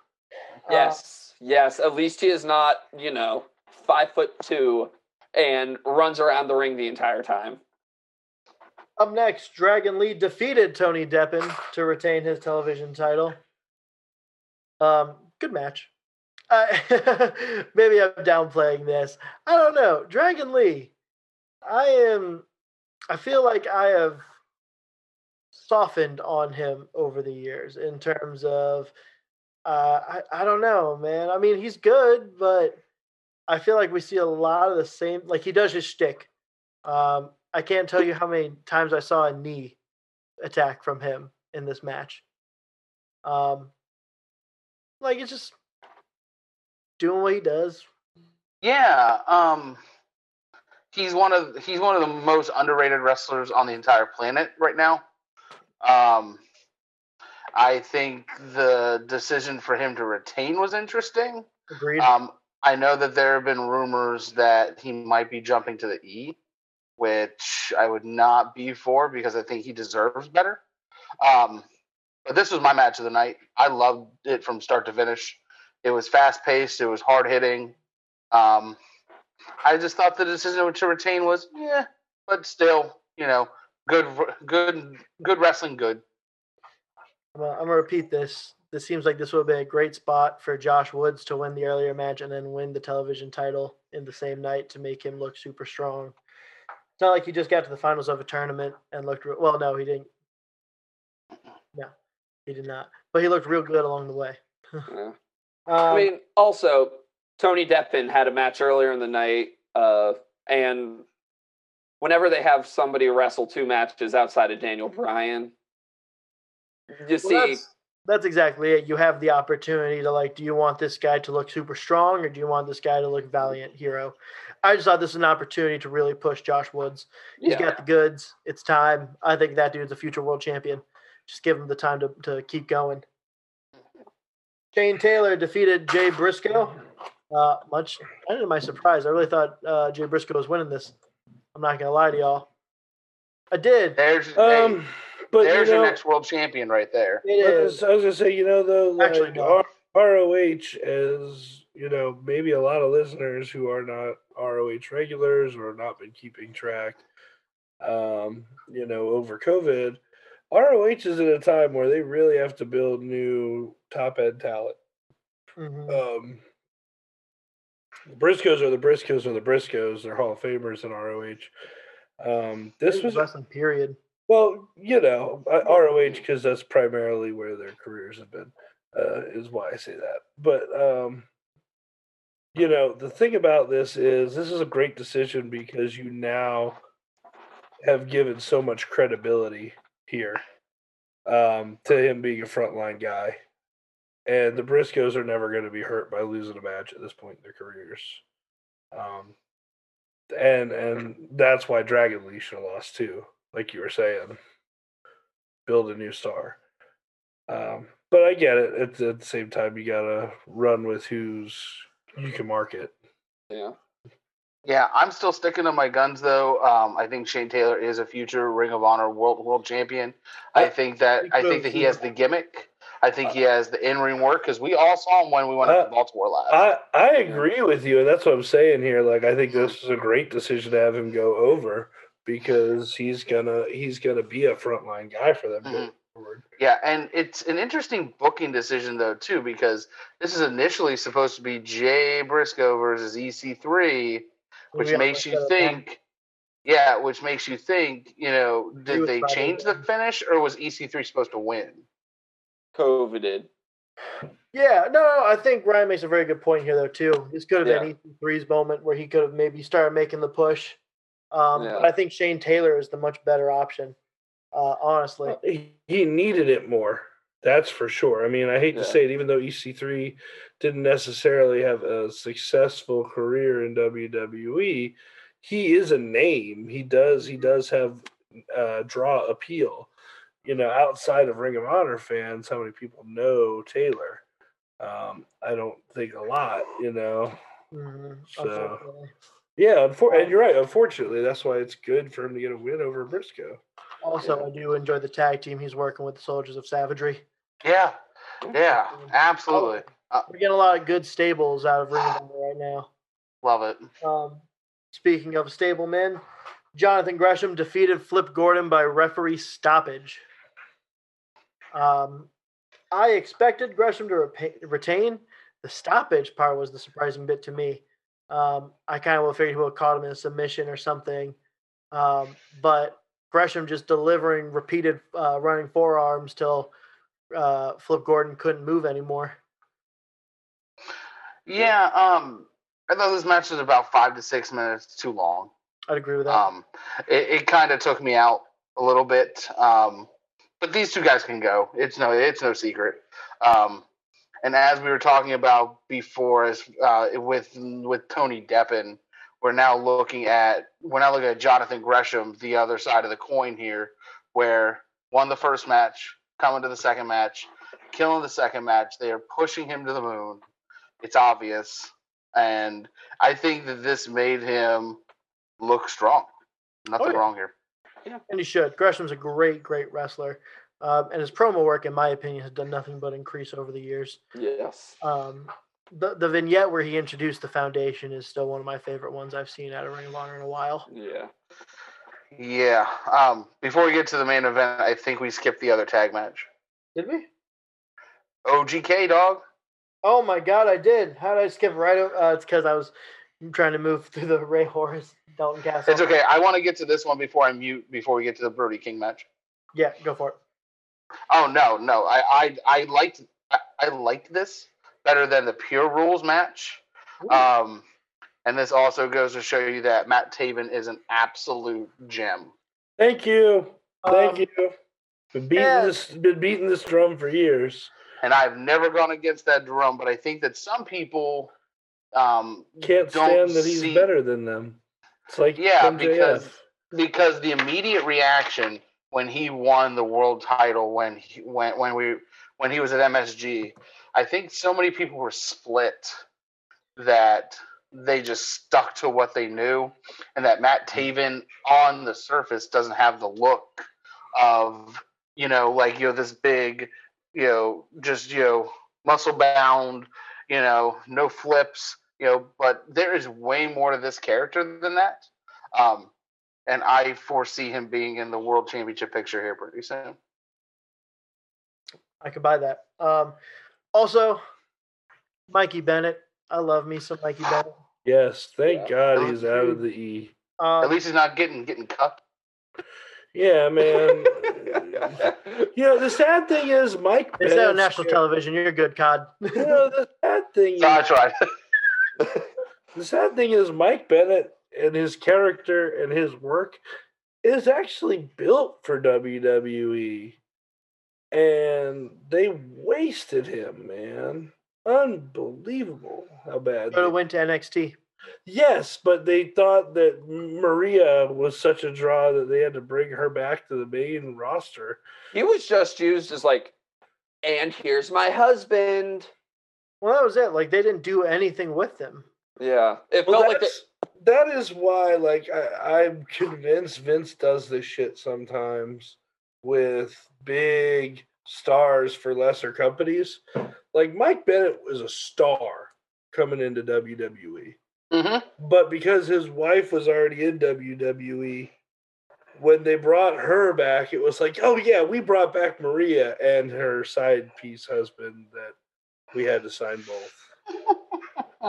Uh, Yes, yes. At least he is not, you know, five foot two and runs around the ring the entire time. Up next, Dragon Lee defeated Tony Deppen to retain his television title. Um, good match. Uh, maybe I'm downplaying this. I don't know. Dragon Lee, I am. I feel like I have softened on him over the years in terms of. Uh, I I don't know, man. I mean, he's good, but I feel like we see a lot of the same. Like he does his shtick. Um, I can't tell you how many times I saw a knee attack from him in this match. Um, like it's just doing what he does. Yeah, um, he's one of he's one of the most underrated wrestlers on the entire planet right now. Um, I think the decision for him to retain was interesting. Agreed. Um, I know that there have been rumors that he might be jumping to the E, which I would not be for because I think he deserves better. Um, but this was my match of the night. I loved it from start to finish. It was fast paced. It was hard hitting. Um, I just thought the decision to retain was yeah, but still, you know, good, good, good wrestling. Good. I'm gonna, I'm gonna repeat this. This seems like this would be a great spot for Josh Woods to win the earlier match and then win the television title in the same night to make him look super strong. It's not like he just got to the finals of a tournament and looked re- well. No, he didn't. No, he did not. But he looked real good along the way. Yeah. Um, I mean, also Tony Deppen had a match earlier in the night, uh, and whenever they have somebody wrestle two matches outside of Daniel Bryan, you see, Well, that's, that's exactly it. You have the opportunity to like, do you want this guy to look super strong or do you want this guy to look valiant hero? I just thought this was an opportunity to really push Josh Woods. He's yeah, got the goods. It's time. I think that dude's a future world champion. Just give him the time to, to keep going. Shane Taylor defeated Jay Briscoe. Uh, much kind of my surprise. I really thought uh, Jay Briscoe was winning this. I'm not gonna lie to y'all. I did. There's hey, Um, but there's you know, your next world champion right there. It I is. was, I was gonna say, you know, though, like Actually, no. R- ROH is, you know, maybe a lot of listeners who are not ROH regulars or not been keeping track, um, you know, over COVID. ROH is at a time where they really have to build new top end talent. Mhm. Um, the Briscoes are the Briscoes are the Briscoes. They're Hall of Famers in ROH. Um, this was wrestling. Period. Well, you know, ROH because that's primarily where their careers have been, uh, is why I say that. But um, you know, the thing about this is this is a great decision because you now have given so much credibility here um, to him being a frontline guy, and the Briscoes are never going to be hurt by losing a match at this point in their careers. Um, and and that's why Dragon Lee should have lost too, like you were saying. Build a new star. Um, but I get it. At, at the same time, you gotta run with who's you can market. yeah. Yeah, I'm still sticking to my guns though. Um, I think Shane Taylor is a future Ring of Honor world world champion. I I- think that I think that he has the gimmick. I think he has the in ring work because we all saw him when we went Uh, to Baltimore last. I I agree with you, and that's what I'm saying here. Like, I think this is a great decision to have him go over because he's gonna he's gonna be a frontline guy for them mm-hmm. going forward. Yeah, and it's an interesting booking decision though too because this is initially supposed to be Jay Briscoe versus EC3, which We makes you got it think. Yeah, which makes you think. You know, did they change the finish or was EC3 supposed to win? Coveted. Yeah, no, I think Ryan makes a very good point here, though. Too, this could have Yeah. been EC3's moment where he could have maybe started making the push. Um, Yeah. But I think Shane Taylor is the much better option, uh, honestly. He, he needed it more. That's for sure. I mean, I hate Yeah. to say it, even though EC3 didn't necessarily have a successful career in WWE, he is a name. He does he does have uh, draw appeal. You know, outside of Ring of Honor fans, how many people know Taylor? Um, I don't think a lot. You know, Mhm, So- unfortunately. Yeah. Unfor- and you're right. Unfortunately, that's why it's good for him to get a win over Briscoe. Also, I do enjoy the tag team he's working with, the Soldiers of Savagery. Yeah, yeah, absolutely. We're getting a lot of good stables out of Ring of Honor right now. Love it. Um, speaking of stable men, Jonathan Gresham defeated Flip Gordon by referee stoppage. Um, I expected Gresham to repa- retain. The stoppage part was the surprising bit to me. Um, I kind of figured he would have caught him in a submission or something. Um, but Gresham just delivering repeated uh, running forearms till uh, Flip Gordon couldn't move anymore. Yeah, um, I thought this match was about five to six minutes too long. I'd agree with that. Um, it, it kind of took me out a little bit. Um, but these two guys can go. It's no, it's no secret. Um, and as we were talking about before, as uh, with with Tony Deppen, we're now looking at we're now looking at Jonathan Gresham, the other side of the coin here, where won the first match, coming to the second match, killing the second match. They are pushing him to the moon. It's obvious, and I think that this made him look strong. Nothing Oh, yeah. wrong here. Yeah, And he should. Gresham's a great, great wrestler. Um, and his promo work, in my opinion, has done nothing but increase over the years. Yes. Um, the, the vignette where he introduced the foundation is still one of my favorite ones I've seen out of Ring of Honor in a while. Yeah. Yeah. Um, before we get to the main event, I think we skipped the other tag match. Did we? OGK dog. Oh my god, I did. How did I skip right over? Uh, it's because I was trying to move through the Rey Horus Dalton Castle. It's okay. I want to get to this one before I mute. Before we get to the Brody King match. Yeah, go for it. Oh no, no. I I, I liked I, I liked this better than the Pure Rules match. Ooh. Um, and this also goes to show you that Matt Taven is an absolute gem. Thank you. Thank Um, you. Been beating yeah. this been beating this drum for years. And I've never gone against that drum, but I think that some people um, Can't don't stand that he's see- better than them. It's like Yeah, MJF. because- because the immediate reaction when he won the world title when he, when when we when he was at MSG, I think so many people were split that they just stuck to what they knew, and that Matt Taven on the surface doesn't have the look of you know like you know this big you know just you know muscle bound you know no flips you know but there is way more to this character than that. Um and I foresee him being in the world championship picture here pretty soon. I could buy that. Um, also, Mikey Bennett. I love me some Mikey Bennett. yes, thank Yeah. God he's out of the E. Um, At least he's not getting getting cut. Yeah, man. you know, the sad thing is Mike they said on national char- television, you're good, Cod. You know, the sad thing So I tried. the sad thing is Mike Bennett and his character and his work is actually built for WWE. And they wasted him, man. Unbelievable how bad. Could have went to NXT. Yes, but they thought that Maria was such a draw that they had to bring her back to the main roster. he was just used as like, and here's my husband. Well, that was it. Like they didn't do anything with him. Yeah. It Well, felt like they, that's- that is why, like, I, I'm convinced Vince does this shit sometimes with big stars for lesser companies. Like Mike Bennett was a star coming into WWE, Mm-hmm. but because his wife was already in WWE, when they brought her back, it was like, oh yeah, we brought back Maria and her side piece husband that we had to sign both.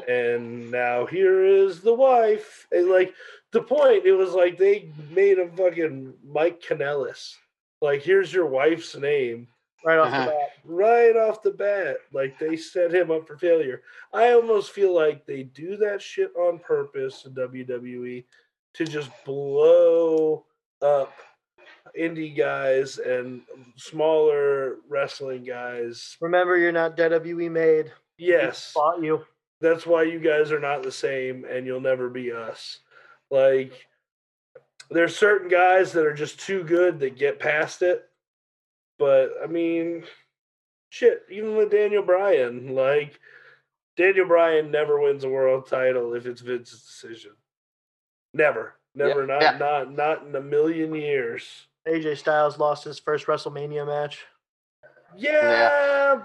and now here is the wife. And like the point, it was like they made a fucking Mike Kanellis. Like, here's your wife's name right off Uh-huh. the bat. right off the bat. Like they set him up for failure. I almost feel like they do that shit on purpose in WWE to just blow up indie guys and smaller wrestling guys. Remember, you're not WWE made. We Yes, Fought you. That's why you guys are not the same and you'll never be us. Like there's certain guys that are just too good that get past it. But I mean, shit, even with Daniel Bryan, like Daniel Bryan never wins a world title if it's Vince's decision. Never. Never, not Yeah. not not in a million years. AJ Styles lost his first WrestleMania match. Yeah. Yeah,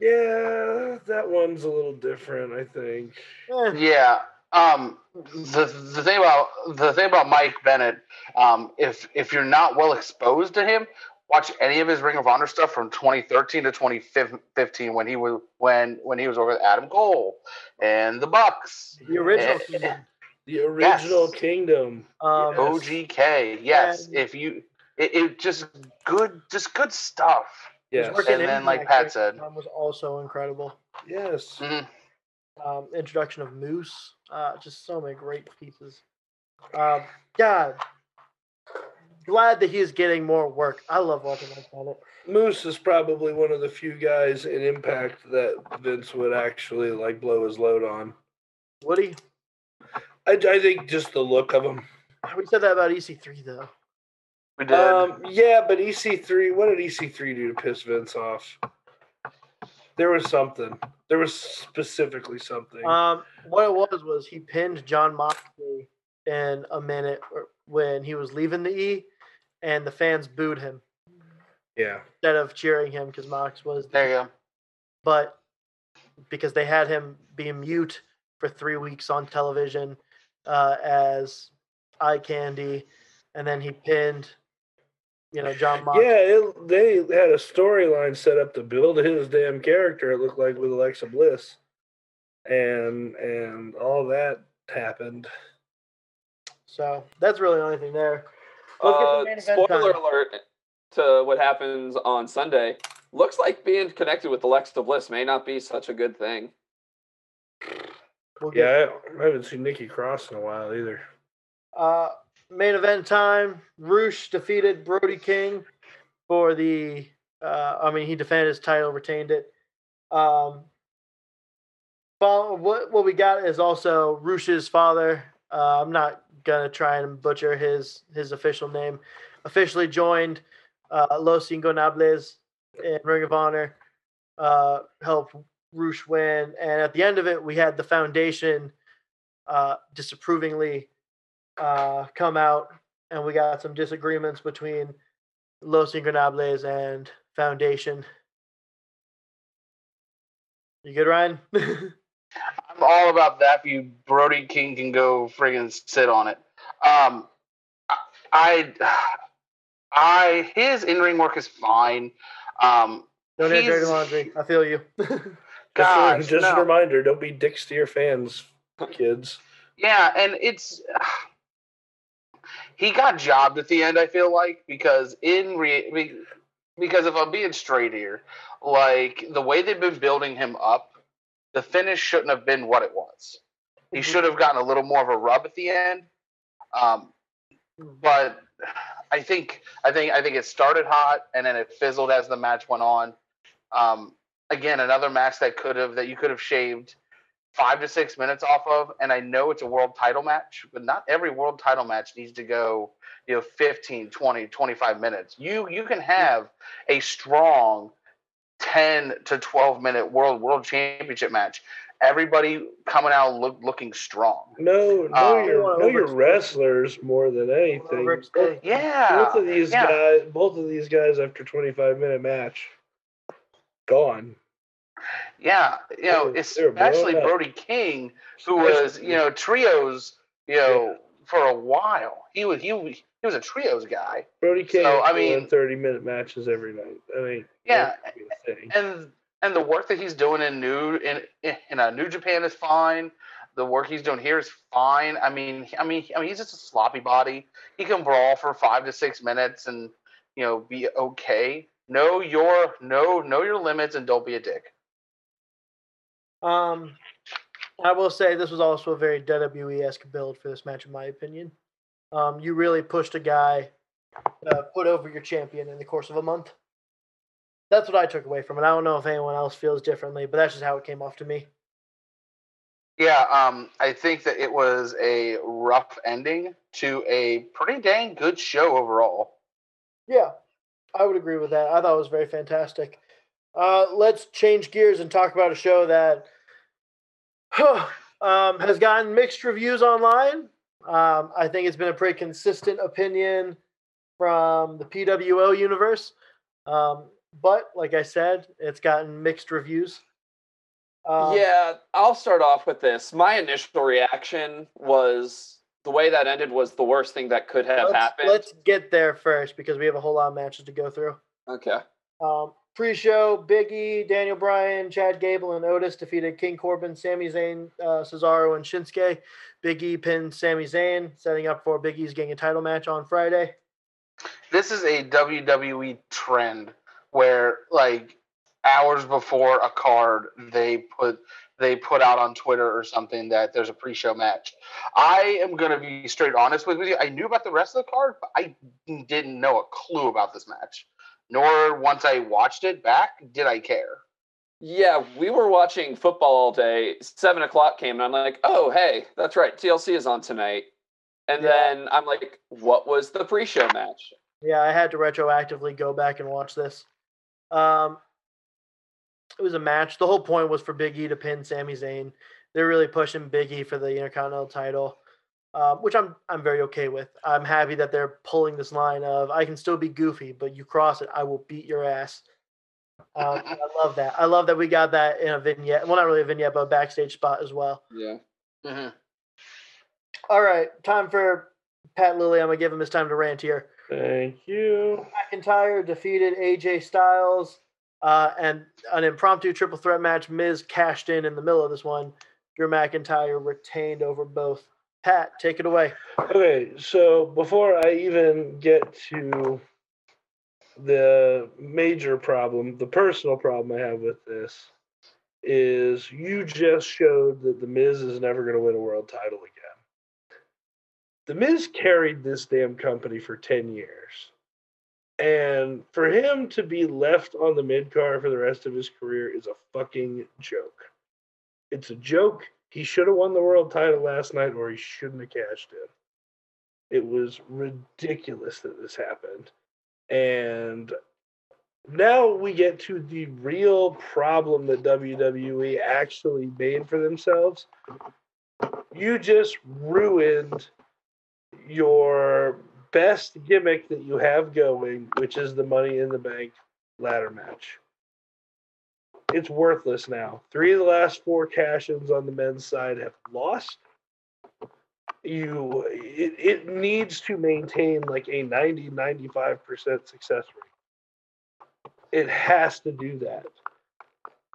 that one's a little different, I think. Eh, Yeah. Um, the the thing about the thing about Mike Bennett, um, if if you're not well exposed to him, watch any of his Ring of Honor stuff from 2013 to 2015 when he was when when he was over with Adam Cole and the Bucks. the original. Kingdom. The original Yes. Kingdom. Um, Yes. OGK, yes. And- If you, it, it just good, just good stuff. Yes. working And in then, like Pat said- that time was also incredible. Yes. Mhm. Um, introduction of Moose, uh, just so many great pieces. Um, God, glad that he's getting more work. I love watching Mike Bennett. Moose is probably one of the few guys in Impact that Vince would actually like blow his load on. Woody, I, I think just the look of him. we said that about EC3 though. We did. Um, yeah, but EC3, what did EC3 do to piss Vince off? There was something. There was specifically something. Um, what it was was he pinned John Moxley in a minute when he was leaving the E, and the fans booed him yeah. instead of cheering him because Mox was. there you go. But because they had him be mute for three weeks on television uh, as eye candy, and then he pinned, you know, John Moxley. Yeah, it, they had a storyline set up to build his damn character. It looked like with Alexa Bliss, and and all that happened. So that's really the only thing there. Let's get to Uh, the main event spoiler time. alert to what happens on Sunday. Looks like being connected with Alexa Bliss may not be such a good thing. We'll Yeah, I, I haven't seen Nikki Cross in a while either. Uh, main event time. Rush defeated Brody King for the. Uh, I mean, he defended his title, retained it. Um, follow, what what we got is also Rush's father. Uh, I'm not gonna try and butcher his his official name. Officially joined uh, Los Ingobernables in Ring of Honor. Uh, helped Rush win, and at the end of it, we had the foundation uh, disapprovingly uh, come out, and we got some disagreements between Los Ingobernables and Foundation. You good, Ryan? I'm all about that. If you Brody King can go friggin' sit on it. Um, I, I, his in ring work is fine. Um, Don't air dirty laundry. I feel you. Just, a- Gosh, just a no. reminder: don't be dicks to your fans, kids. Yeah, and it's he got jobbed at the end. I feel like because in re, because if I'm being straight here, like the way they've been building him up, the finish shouldn't have been what it was. He should have gotten a little more of a rub at the end. Um, but I think I think I think it started hot and then it fizzled as the match went on. Um, again, another match that could have that you could have shaved five to six minutes off of. And I know it's a world title match, but not every world title match needs to go, you know, 15, 20, 25 minutes. You you can have a strong ten to twelve minute world world championship match. Everybody coming out look, looking strong. No, know Um, your know your wrestlers more than anything. Overextend. Yeah, Both of these yeah. guys, both of these guys, after 25 minute match, gone. Yeah, you know, They were- they were especially. Brody King, who was you know trios, you know, for a while. He was he was he was a trios guy, Brody King. So, I mean, 30 minute matches every night. I mean, Yeah, that could be a thing. and and the work that he's doing in new in in uh, New Japan is fine. The work he's doing here is fine. I mean, I mean, I mean, he's just a sloppy body. He can brawl for five to six minutes and you know be okay. Know your know know your limits and don't be a dick. Um, I will say this was also a very WWE esque build for this match, in my opinion. Um, you really pushed a guy, uh, put over your champion in the course of a month. That's what I took away from it. I don't know if anyone else feels differently, but that's just how it came off to me. Yeah, um, I think that it was a rough ending to a pretty dang good show overall. Yeah, I would agree with that. I thought it was very fantastic. Uh, let's change gears and talk about a show that um, has gotten mixed reviews online. Um, I think it's been a pretty consistent opinion from the PWO universe. Um, but like I said, it's gotten mixed reviews. Um, yeah, I'll start off with this. My initial reaction was the way that ended was the worst thing that could have let's, happened. let's get there first because we have a whole lot of matches to go through. Okay. Um, pre-show, Big E, Daniel Bryan, Chad Gable, and Otis defeated King Corbin, Sami Zayn, uh, Cesaro, and Shinsuke. Big E pinned Sami Zayn, setting up for Big E's getting a title match on Friday. This is a WWE trend where, like, hours before a card, they put they put out on Twitter or something that there's a pre-show match. I am gonna be straight honest with you. I knew about the rest of the card, but I didn't know a clue about this match. Nor once I watched it back did I care. Yeah, we were watching football all day. Seven o'clock came, and I'm like, "Oh, hey, that's right. TLC is on tonight." And Yeah. then I'm like, "What was the pre-show match?" Yeah, I had to retroactively go back and watch this. Um, it was a match. The whole point was for Big E to pin Sami Zayn. They're really pushing Big E for the Intercontinental title, um, which I'm I'm very okay with. I'm happy that they're pulling this line of I can still be goofy, but you cross it, I will beat your ass. Um, I love that. I love that we got that in a vignette. Well, not really a vignette, but a backstage spot as well. Yeah. Mhm. All right, time for Pat Lilly. I'm gonna give him his time to rant here. Thank you. McIntyre defeated AJ Styles, uh, and an impromptu triple threat match. Miz cashed in in the middle of this one. Drew McIntyre retained over both. Pat, take it away. Okay, so before I even get to the major problem, the personal problem I have with this is you just showed that the Miz is never going to win a world title again. The Miz carried this damn company for 10 years. And for him to be left on the mid card for the rest of his career is a fucking joke. It's a joke. He should have won the world title last night or he shouldn't have cashed in. It was ridiculous that this happened. And now we get to the real problem that WWE actually made for themselves. You just ruined your best gimmick that you have going, which is the Money in the Bank ladder match. It's worthless now. Three of the last four cash ins on the men's side have lost. You it, it needs to maintain like a 90 95% success rate. It has to do that.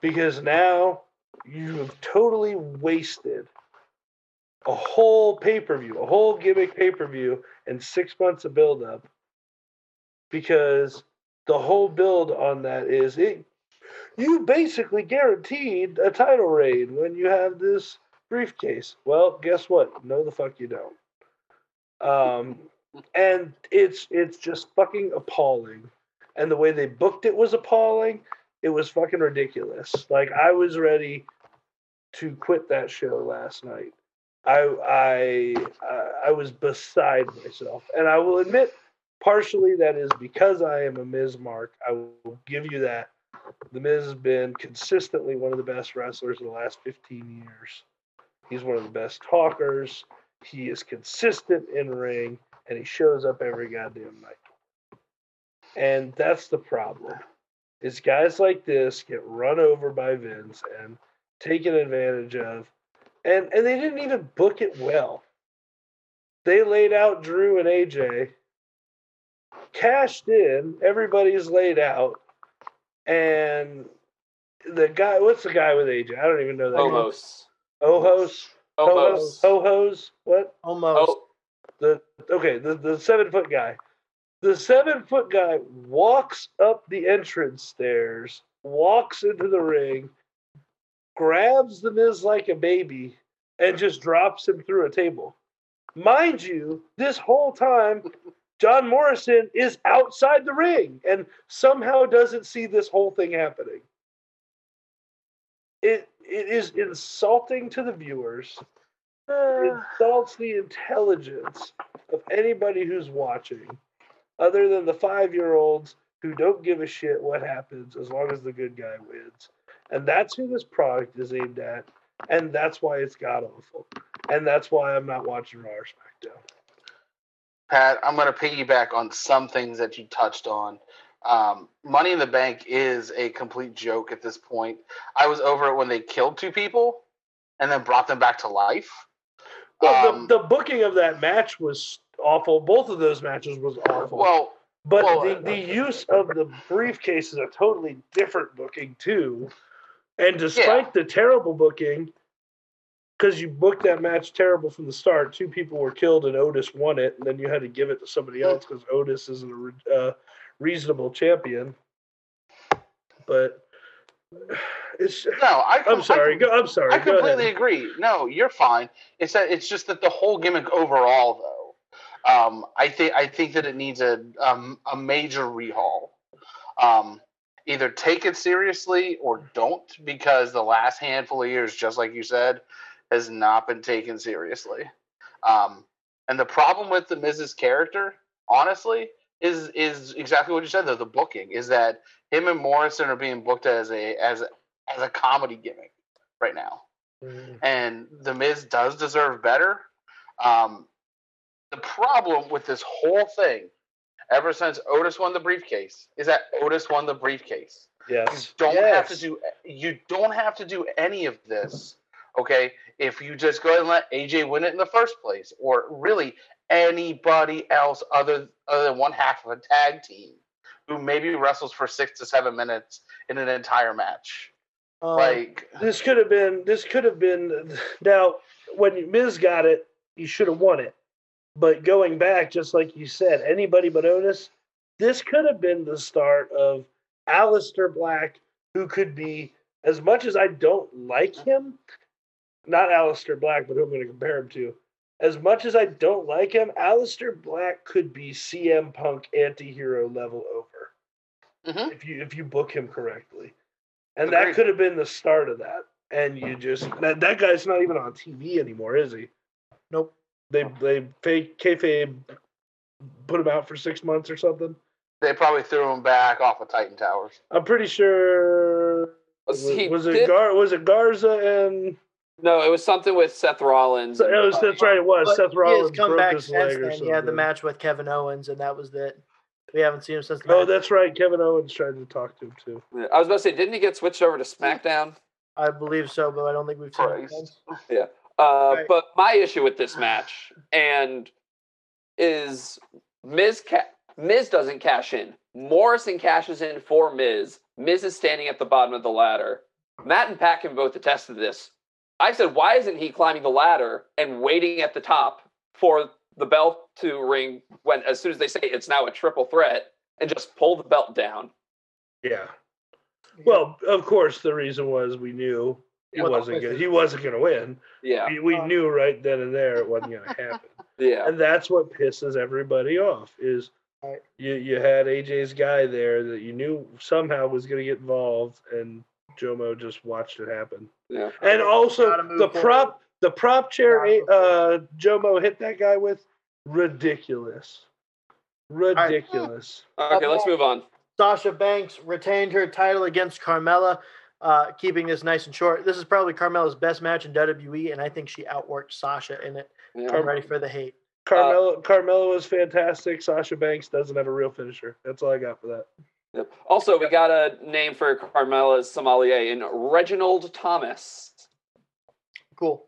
Because now you've totally wasted a whole pay-per-view a whole gimmick pay-per-view and six months of build-up. Because the whole build on that is it you basically guaranteed a title reign when you have this briefcase. Well, guess what? No, the fuck you don't. Um, and it's it's just fucking appalling. And the way they booked it was appalling. It was fucking ridiculous. Like I was ready to quit that show last night. I I I was beside myself, and I will admit, partially that is because I am a Miz Mark. I will give you that. The Miz has been consistently one of the best wrestlers in the last 15 years. He's one of the best talkers. He is consistent in ring, and he shows up every goddamn night. And that's the problem. Is guys like this get run over by Vince and taken advantage of, and and they didn't even book it well. They laid out Drew and AJ, cashed in, everybody's laid out, and the guy, what's the guy with AJ? I don't even know that. guy. Homos. Ohos, Homos. Ho Hos, what? Almost. Oh, The okay, the the seven foot guy. The seven foot guy walks up the entrance stairs, walks into the ring, grabs the Miz like a baby, and just drops him through a table. Mind you, this whole time, John Morrison is outside the ring and somehow doesn't see this whole thing happening. It it is insulting to the viewers. It ah. insults the intelligence of anybody who's watching, other than the five year olds who don't give a shit what happens as long as the good guy wins. And that's who this product is aimed at. And that's why it's god awful. And that's why I'm not watching Raw or SmackDown. Pat, I'm going to piggyback on some things that you touched on. Um, Money in the Bank is a complete joke at this point. I was over it when they killed two people and then brought them back to life. Well, Um, the, the booking of that match was awful. Both of those matches was awful. Well, But Well, the, the use of the briefcase is a totally different booking too. And despite the terrible booking, because you booked that match terrible from the start, two people were killed and Otis won it, and then you had to give it to somebody else because Otis isn't a re- uh, reasonable champion. But it's. no, I. I'm I sorry. Go, I'm sorry. I completely agree. No, you're fine. It's that it's just that the whole gimmick overall, though, um, I think I think that it needs a um, a major rehaul. Um, either take it seriously or don't, because the last handful of years, just like you said, has not been taken seriously. Um, and the problem with the Miz's character, honestly, is is exactly what you said. Though the booking is that him and Morrison are being booked as a as a, as a comedy gimmick right now Mm. and the Miz does deserve better. Um, the problem with this whole thing, ever since Otis won the briefcase, is that Otis won the briefcase. Yes. You Yes. don't have to do you don't have to do any of this, okay? If you just go ahead and let AJ win it in the first place, or really anybody else other other than one half of a tag team who maybe wrestles for six to seven minutes in an entire match. Um, Like This could have been. This could have been. Now, when Miz got it, he should have won it. But going back, just like you said, anybody but Otis, this could have been the start of Aleister Black, who could be, as much as I don't like him, not Aleister Black, but who I'm going to compare him to. As much as I don't like him, Aleister Black could be CM Punk anti-hero level over Mhm. if you if you book him correctly. And that could have been the start of that. And you just that, that guy's not even on TV anymore, is he? Nope. They they fake kayfabe put him out for six months or something. they probably threw him back off of Titan Towers. I'm pretty sure. Was, he was it Gar? Was it Garza and? No, it was something with Seth Rollins. So, it was, that's right. It was but Seth he Rollins has come broke back his since leg or then. He had the match with Kevin Owens, and that was it. We haven't seen him since. The Oh, match. that's right. Kevin Owens tried to talk to him too. I was about to say, didn't he get switched over to SmackDown? I believe so, but I don't think we've seen him Christ. since. Uh, Right. But my issue with this match and is Miz ca- Miz doesn't cash in. Morrison cashes in for Miz. Miz is standing at the bottom of the ladder. Matt and Pat can both attest to this. I said, why isn't he climbing the ladder and waiting at the top for the belt to ring when as soon as they say it's now a triple threat and just pull the belt down? Yeah. Well, of course, the reason was we knew he What- wasn't gonna, he wasn't going to win. Yeah, We, we Uh, knew right then and there it wasn't going to happen. yeah. and that's what pisses everybody off is you you had AJ's guy there that you knew somehow was going to get involved, and Jomo just watched it happen. Yeah. And also the forward. prop the prop chair uh, Jomo hit that guy with ridiculous, ridiculous. Okay, let's move on. Sasha Banks retained her title against Carmella, uh, keeping this nice and short. This is probably Carmella's best match in WWE, and I think she outworked Sasha in it. Yeah. I'm ready for the hate. Carmella, Carmella was fantastic. Sasha Banks doesn't have a real finisher. That's all I got for that. Also, we got a name for Carmella's sommelier in Reginald Thomas. Cool.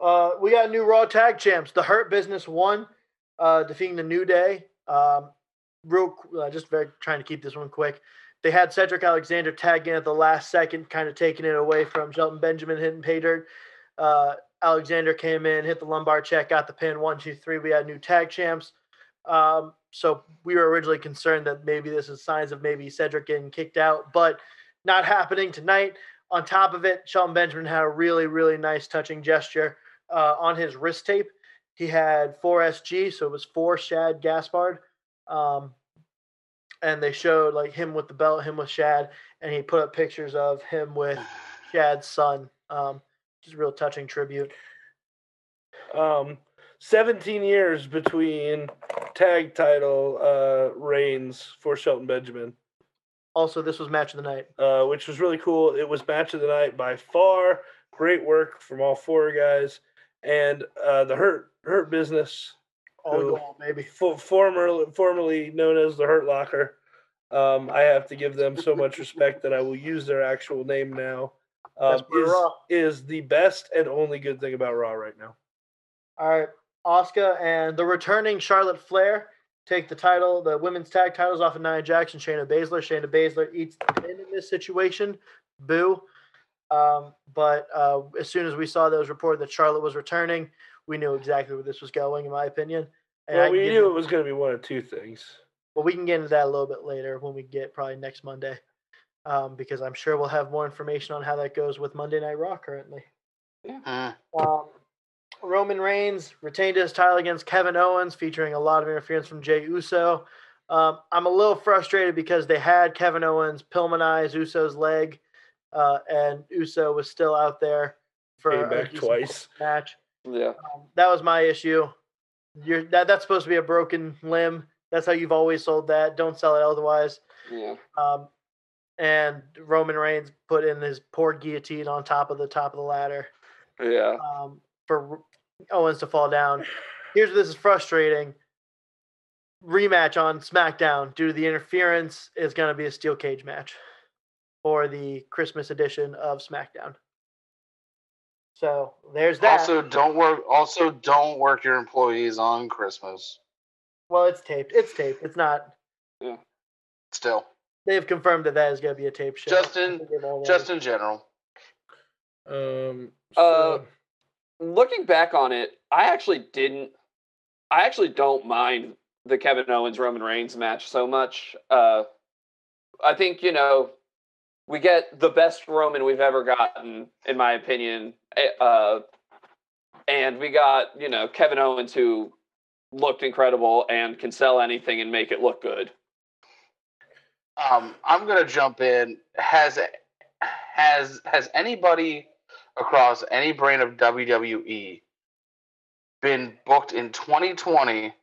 Uh, we got new Raw Tag Champs. The Hurt Business won, uh, defeating the New Day. Um, real, uh, just very trying to keep this one quick. They had Cedric Alexander tag in at the last second, kind of taking it away from Shelton Benjamin hitting pay dirt. Uh, Alexander came in, hit the lumbar check, got the pin. One, two, three. We had new tag champs. Um, so we were originally concerned that maybe this is signs of maybe Cedric getting kicked out, but not happening tonight. On top of it, Shelton Benjamin had a really, really nice touching gesture uh, on his wrist tape. He had 4SG, so it was four Shad Gaspard. Um, and they showed like him with the belt, him with Shad, and he put up pictures of him with Shad's son. Um, just a real touching tribute. Um, 17 years between tag title uh, reigns for Shelton Benjamin, Also, this was match of the night. uh, which was really cool. It was match of the night by far. Great work from all four guys, and uh, the Hurt Hurt Business, All Who- baby. fo- former formerly known as the Hurt Locker. Um, I have to give them so much respect that I will use their actual name now. Um, Best part of is, is the best and only good thing about Raw right now. All right, Asuka and the returning Charlotte Flair take the title, the women's tag titles off of Nia Jackson, Shayna Baszler. Shayna Baszler eats the pin in this situation. Boo. Um, but uh, as soon as we saw those reported that Charlotte was returning, we knew exactly where this was going, in my opinion. And Well, we knew into- it was going to be one of two things. Well, we can get into that a little bit later when we get probably next Monday, um, because I'm sure we'll have more information on how that goes with Monday Night Raw currently. Mm. Um, Roman Reigns retained his title against Kevin Owens, featuring a lot of interference from Jey Uso. Um, I'm a little frustrated because they had Kevin Owens Pillmanize Uso's leg, uh, and Uso was still out there for Came a back decent twice. match. Yeah. Um, that was my issue. You're that that's supposed to be a broken limb. That's how you've always sold that. Don't sell it otherwise. Yeah. Um, and Roman Reigns put in his poor guillotine on top of the top of the ladder Yeah. um, for Owens to fall down. Here's where this is frustrating. Rematch on SmackDown due to the interference is going to be a steel cage match for the Christmas edition of SmackDown. So there's that. Also, don't work. Also, don't work your employees on Christmas. well, it's taped. It's taped. It's not. Yeah. Still, They've confirmed that that is going to be a tape show. Just in- think they've already- just in general. Um, Uh, so- Looking back on it, I actually didn't. I actually don't mind the Kevin Owens Roman Reigns match so much. Uh, I think you know we get the best Roman we've ever gotten, in my opinion. eh, Uh, and we got you know Kevin Owens who looked incredible and can sell anything and make it look good. Um, I'm gonna jump in. Has has has anybody across any brand of WWE been booked in 2020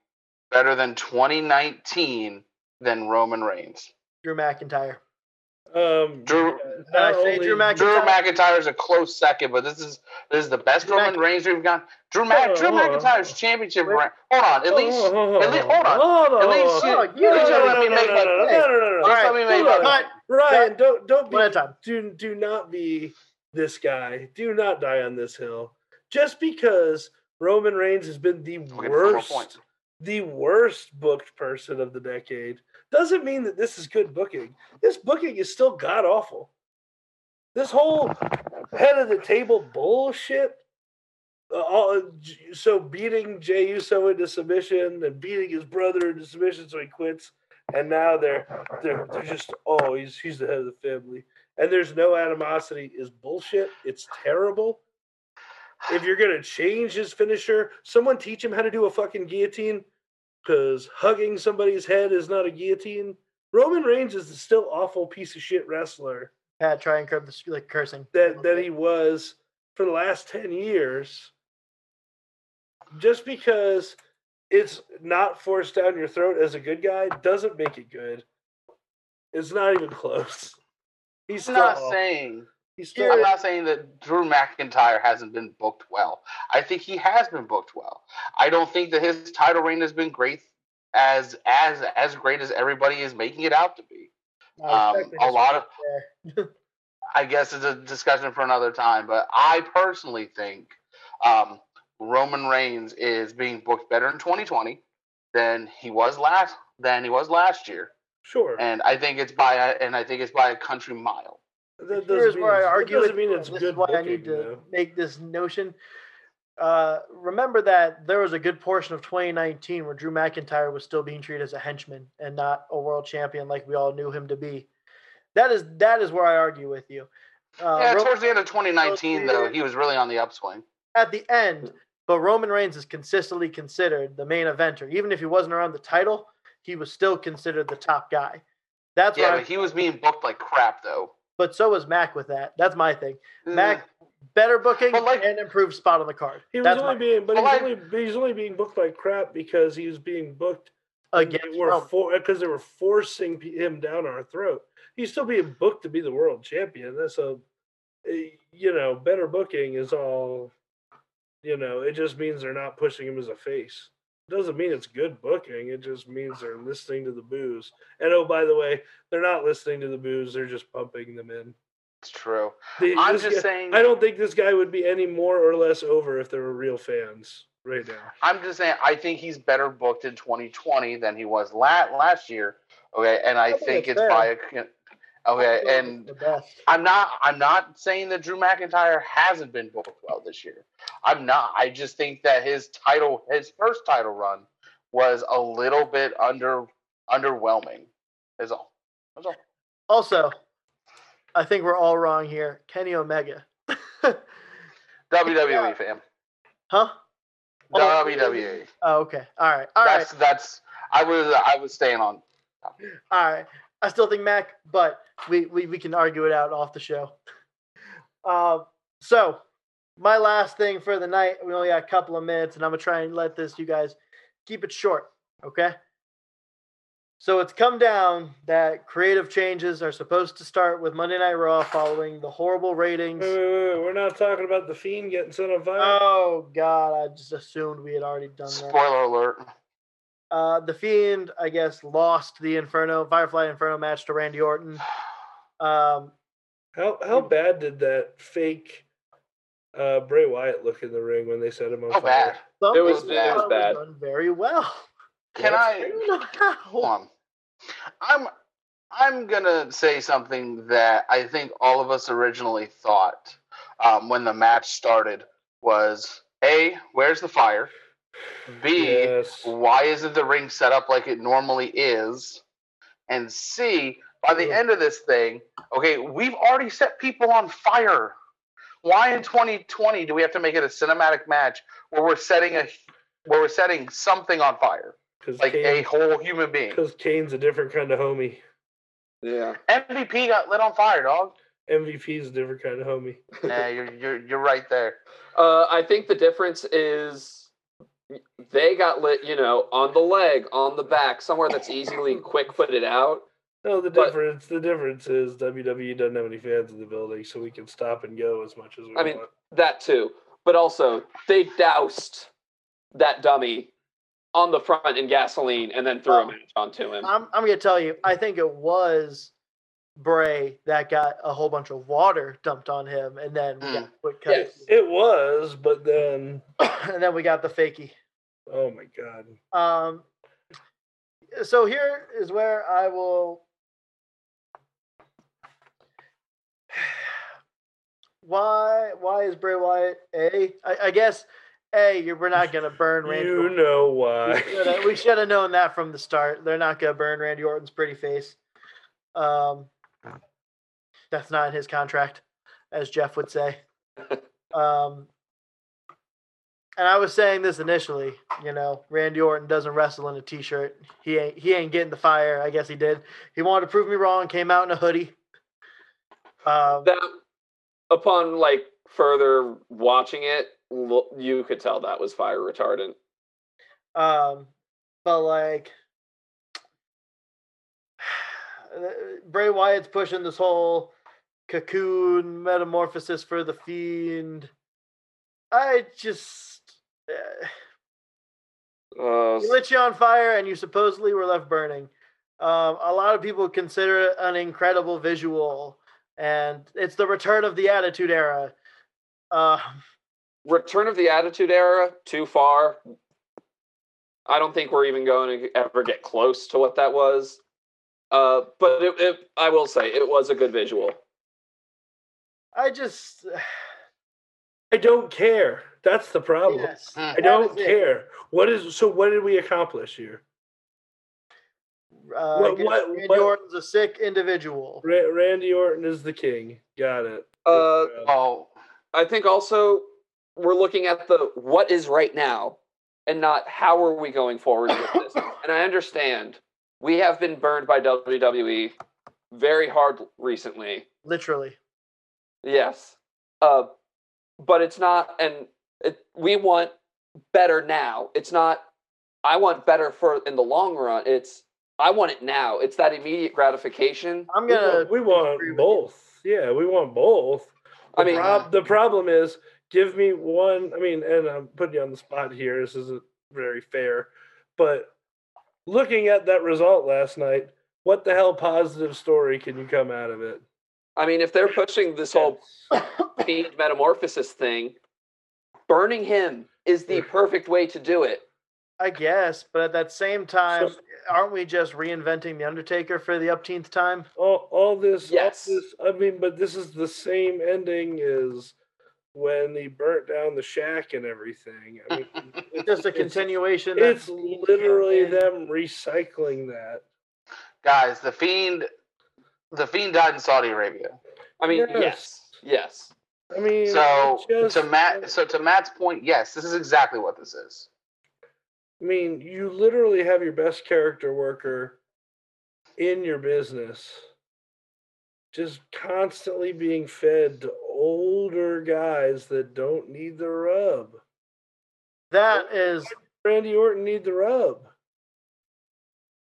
better than 2019 than Roman Reigns? Drew McIntyre. um, Drew- I say Drew McIntyre? Drew McIntyre is a close second, but this is this is the best Drew Roman Mc- Reigns we've got. Drew, Hold Mac, on, Drew hold on. McIntyre's championship Wait. reign. Hold on, at least Hold on, at least- hold on. hold At least you- Oh, at you least don't you let know, me no, make no, my no, point. No, no, no, no. Just Alright, let me make hold my on. point. Cut. Ryan, don't don't One at be a time. do do not be this guy. Do not die on this hill. Just because Roman Reigns has been the worst, the worst booked person of the decade, doesn't mean that this is good booking. This booking is still god awful. This whole head of the table bullshit. Uh, all, so beating Jey Uso into submission and beating his brother into submission, so he quits. And now they're they're they're just oh he's he's the head of the family, and there's no animosity is bullshit. It's terrible. If you're gonna change his finisher, someone teach him how to do a fucking guillotine, because hugging somebody's head is not a guillotine. Roman Reigns is the still awful piece of shit wrestler Pat, try and curb the like cursing. that that he was for the last 10 years just because it's not forced down your throat as a good guy doesn't make it good It's not even close. He's I'm not saying He's still I'm not saying that Drew McIntyre hasn't been booked well. I think he has been booked well. I don't think that his title reign has been great as as as great as everybody is making it out to be. I Um, a lot of. I guess it's a discussion for another time, but I personally think um, Roman Reigns is being booked better in 2020 than he was last than he was last year, sure. and I think it's by a, and I think it's by a country mile. That Here's mean where I it's- that argue doesn't with mean it's this good is why I need to though. make this notion. Uh, remember that there was a good portion of 2019 where Drew McIntyre was still being treated as a henchman and not a world champion like we all knew him to be. That is that is where I argue with you. Uh, yeah, Ro- towards the end of 2019, though, he was really on the upswing. at the end, but Roman Reigns is consistently considered the main eventer. Even if he wasn't around the title, he was still considered the top guy. That's Yeah, what but he was being booked like crap, though. but so was Mac with that. That's my thing. Mm. Mac better booking like- and improved spot on the card. He was That's only being, but Well, he's I- only he's only being booked like crap because he was being booked against were for because they were forcing him down our throat. He's still being booked to be the world champion. That's a, eh, you know, better booking is all. You know, it just means they're not pushing him as a face. Doesn't mean it's good booking. It just means they're listening to the boos. And oh, by the way, they're not listening to the boos. They're just pumping them in. It's true. The- I'm just guy- saying. I don't think this guy would be any more or less over if there were real fans right now. I'm just saying. I think he's better booked in 2020 than he was la- last year. Okay, and I think think that's it's by a. Okay, and. I'm not. I'm not saying that Drew McIntyre hasn't been booked well this year. I'm not. I just think that his title, his first title run, was a little bit under underwhelming. Is all. That's all. Also, I think we're all wrong here. Kenny Omega. WWE Yeah. fam. huh? Oh, WWE. Oh, okay. All right. All right. that's that's. I was I was staying on. All right. I still think Mac, but we, we, we can argue it out off the show. Uh, so, my last thing for the night, we only got a couple of minutes, and I'm going to try and let this, you guys, keep it short, okay? So, it's come down that creative changes are supposed to start with Monday Night Raw following the horrible ratings. Wait, wait, wait, We're not talking about the fiend getting sent on fire. Oh, God. I just assumed we had already done that. Spoiler alert. Uh, the Fiend, I guess, lost the Inferno, Firefly Inferno match to Randy Orton. Um, How how bad did that fake uh, Bray Wyatt look in the ring when they set him on How fire? bad? It was- people it was bad. done very well. Can What? I Really hold on. I'm I'm gonna say something that I think all of us originally thought um, when the match started was a where's the fire? B Yes. why isn't the ring set up like it normally is? And C by the Yeah. end of this thing, okay, we've already set people on fire. Why in 2020 do we have to make it a cinematic match where we're setting a where we're setting something on fire Because like a whole human being? because Kane's a different kind of homie. Yeah. MVP got lit on fire, dog. MVP's a different kind of homie. yeah, you're you're you're right there. Uh, I think the difference is they got lit, you know, on the leg, on the back, somewhere that's easily quick footed out. No, the But- difference the difference is WWE doesn't have any fans in the building, so we can stop and go as much as we want. I mean. That too. But also, they doused that dummy on the front in gasoline and then threw a Oh. match onto him. I'm, I'm going to tell you, I think it was Bray that got a whole bunch of water dumped on him, and then we got quick cuts. Yes. It was, but then and then we got the fakie. oh my god. Um, so here is where I will. Why? Why is Bray Wyatt a? I, I guess a. You're, we're not gonna burn Randy. You Orton. know why. We should have known that from the start. They're not gonna burn Randy Orton's pretty face. Um, that's not in his contract, as Jeff would say. Um, and I was saying this initially, you know, Randy Orton doesn't wrestle in a t-shirt. He ain't he ain't getting the fire. I guess he did. He wanted to prove me wrong. Came out in a hoodie. Um, that, upon like further watching it, you could tell that was fire retardant. um, but like, uh, Bray Wyatt's pushing this whole cocoon metamorphosis for the fiend. I just uh, Uh, he lit you on fire and you supposedly were left burning. Um, a lot of people consider it an incredible visual, and it's the return of the Attitude Era. Uh, Return of the Attitude Era, too far. I don't think we're even going to ever get close to what that was. Uh, but it, it, I will say it was a good visual. I just I don't care. That's the problem. yes, I I don't is it. care. What is so? What did we accomplish here? Uh, What- what- Randy what- Orton's a sick individual. Ra- Randy Orton is the king. Got it. Uh, Oh, I think also we're looking at the what is right now and not how are we going forward with this. and I understand we have been burned by WWE very hard recently. Literally, Yes. Uh, but it's not, and it, we want better now. It's not, I want better for in the long run. It's, I want it now. It's that immediate gratification. I'm we gonna. want, we want disagree you. both. Yeah, we want both. I mean, prob- the problem is, give me one. I mean, and I'm putting you on the spot here. This isn't very fair, but looking at that result last night, what the hell positive story can you come out of it? I mean, if they're pushing this whole fiend metamorphosis thing, burning him is the perfect way to do it. I guess, but at that same time, So- aren't we just reinventing the Undertaker for the upteenth time? all, all this, all Yes. this. I mean, but this is the same ending as when he burnt down the shack and everything. I mean, It's just a continuation. that it's literally them recycling that. guys, the fiend, the fiend died in Saudi Arabia. I mean, Yes. yes, yes. I mean, So it's to Matt, so to Matt's point, yes, this is exactly what this is. I mean, you literally have your best character worker in your business just constantly being fed to older guys that don't need the rub. That is Randy Orton need the rub.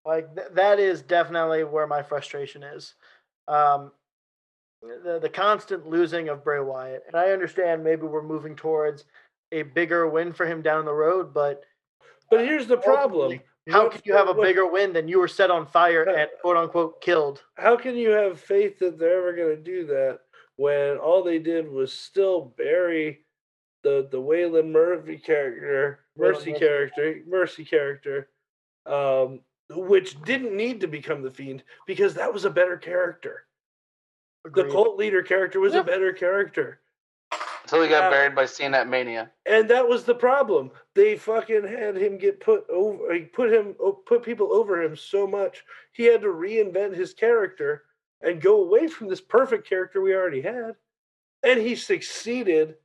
like th- that is definitely where my frustration is. Um, the the constant losing of Bray Wyatt, and I understand maybe we're moving towards a bigger win for him down the road, but But here's the problem. How can you have a bigger win than you were set on fire and quote unquote killed? How can you have faith that they're ever going to do that when all they did was still bury the the Waylon Murphy character, Mercy character, Mercy character, um, which didn't need to become the Fiend because that was a better character. The cult leader character was Yeah. a better character. Until he got Yeah. buried by Cena at Mania. And that was the problem. They fucking had him get put over, like, put him, o- put people over him so much. He had to reinvent his character and go away from this perfect character we already had. And he succeeded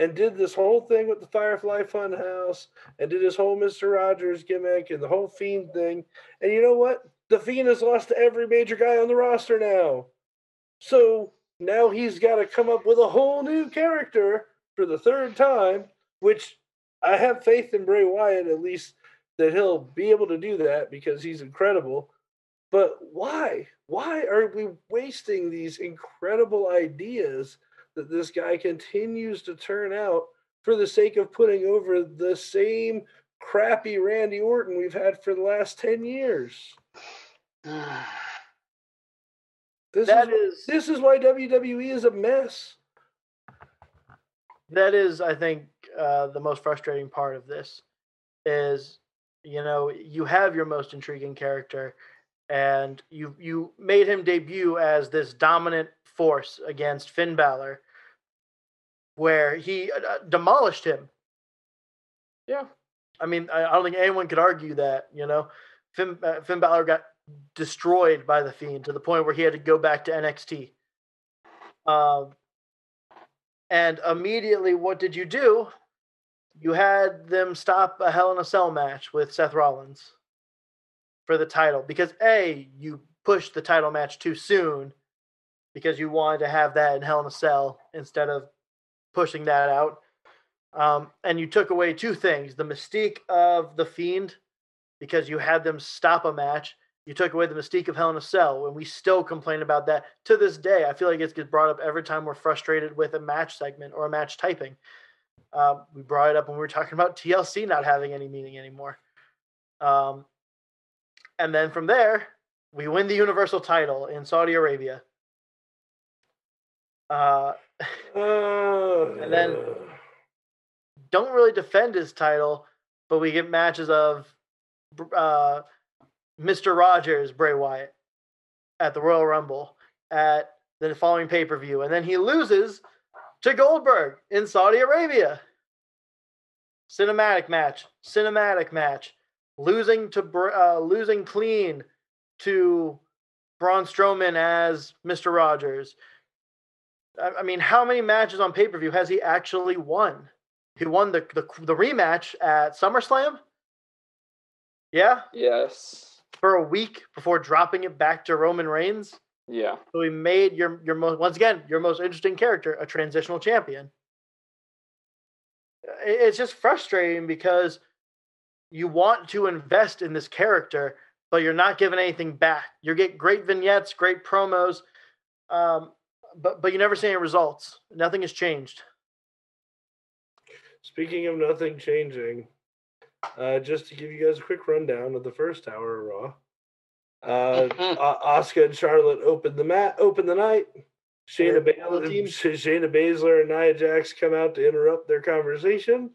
and did this whole thing with the Firefly Funhouse and did his whole Mr. Rogers gimmick and the whole Fiend thing. And you know what? The Fiend has lost to every major guy on the roster now. So now he's got to come up with a whole new character for the third time, which I have faith in Bray Wyatt at least that he'll be able to do that because he's incredible. But why? Why are we wasting these incredible ideas that this guy continues to turn out for the sake of putting over the same crappy Randy Orton we've had for the last 10 years? This That is, is this is why WWE is a mess. that is i think uh, the most frustrating part of this is you know you have your most intriguing character and you you made him debut as this dominant force against Finn Balor where he uh, uh, demolished him Yeah. i mean i, I don't think anyone could argue that you know Finn, uh, Finn Balor got destroyed by the fiend to the point where he had to go back to NXT um and immediately, what did you do? You had them stop a Hell in a Cell match with Seth Rollins for the title because A, you pushed the title match too soon because you wanted to have that in Hell in a Cell instead of pushing that out. Um, and you took away two things the mystique of the Fiend because you had them stop a match. You took away the mystique of Hell in a Cell, and we still complain about that to this day. I feel like it gets brought up every time we're frustrated with a match segment or a match typing. Um, we brought it up when we were talking about TLC not having any meaning anymore. Um, and then from there, we win the Universal title in Saudi Arabia. Uh, And then- don't really defend his title, but we get matches of uh, Mr. Rogers, Bray Wyatt, at the Royal Rumble at the following pay per view, and then he loses to Goldberg in Saudi Arabia. Cinematic match, cinematic match, losing to uh, losing clean to Braun Strowman as Mr. Rogers. I mean, how many matches on pay per view has he actually won? He won the, the the rematch at SummerSlam. Yeah, Yes. for a week before dropping it back to Roman Reigns. Yeah. So he made your your most once again your most interesting character a transitional champion. It's just frustrating because you want to invest in this character, but you're not giving anything back. You get great vignettes, great promos, um, but but you never see any results. Nothing has changed. Speaking of nothing changing, uh, just to give you guys a quick rundown of the first hour of Raw. Uh. Asuka and Charlotte opened the mat, opened the night. Shayna, Yeah, all the Baszler, teams. Shayna Baszler and Nia Jax come out to interrupt their conversation.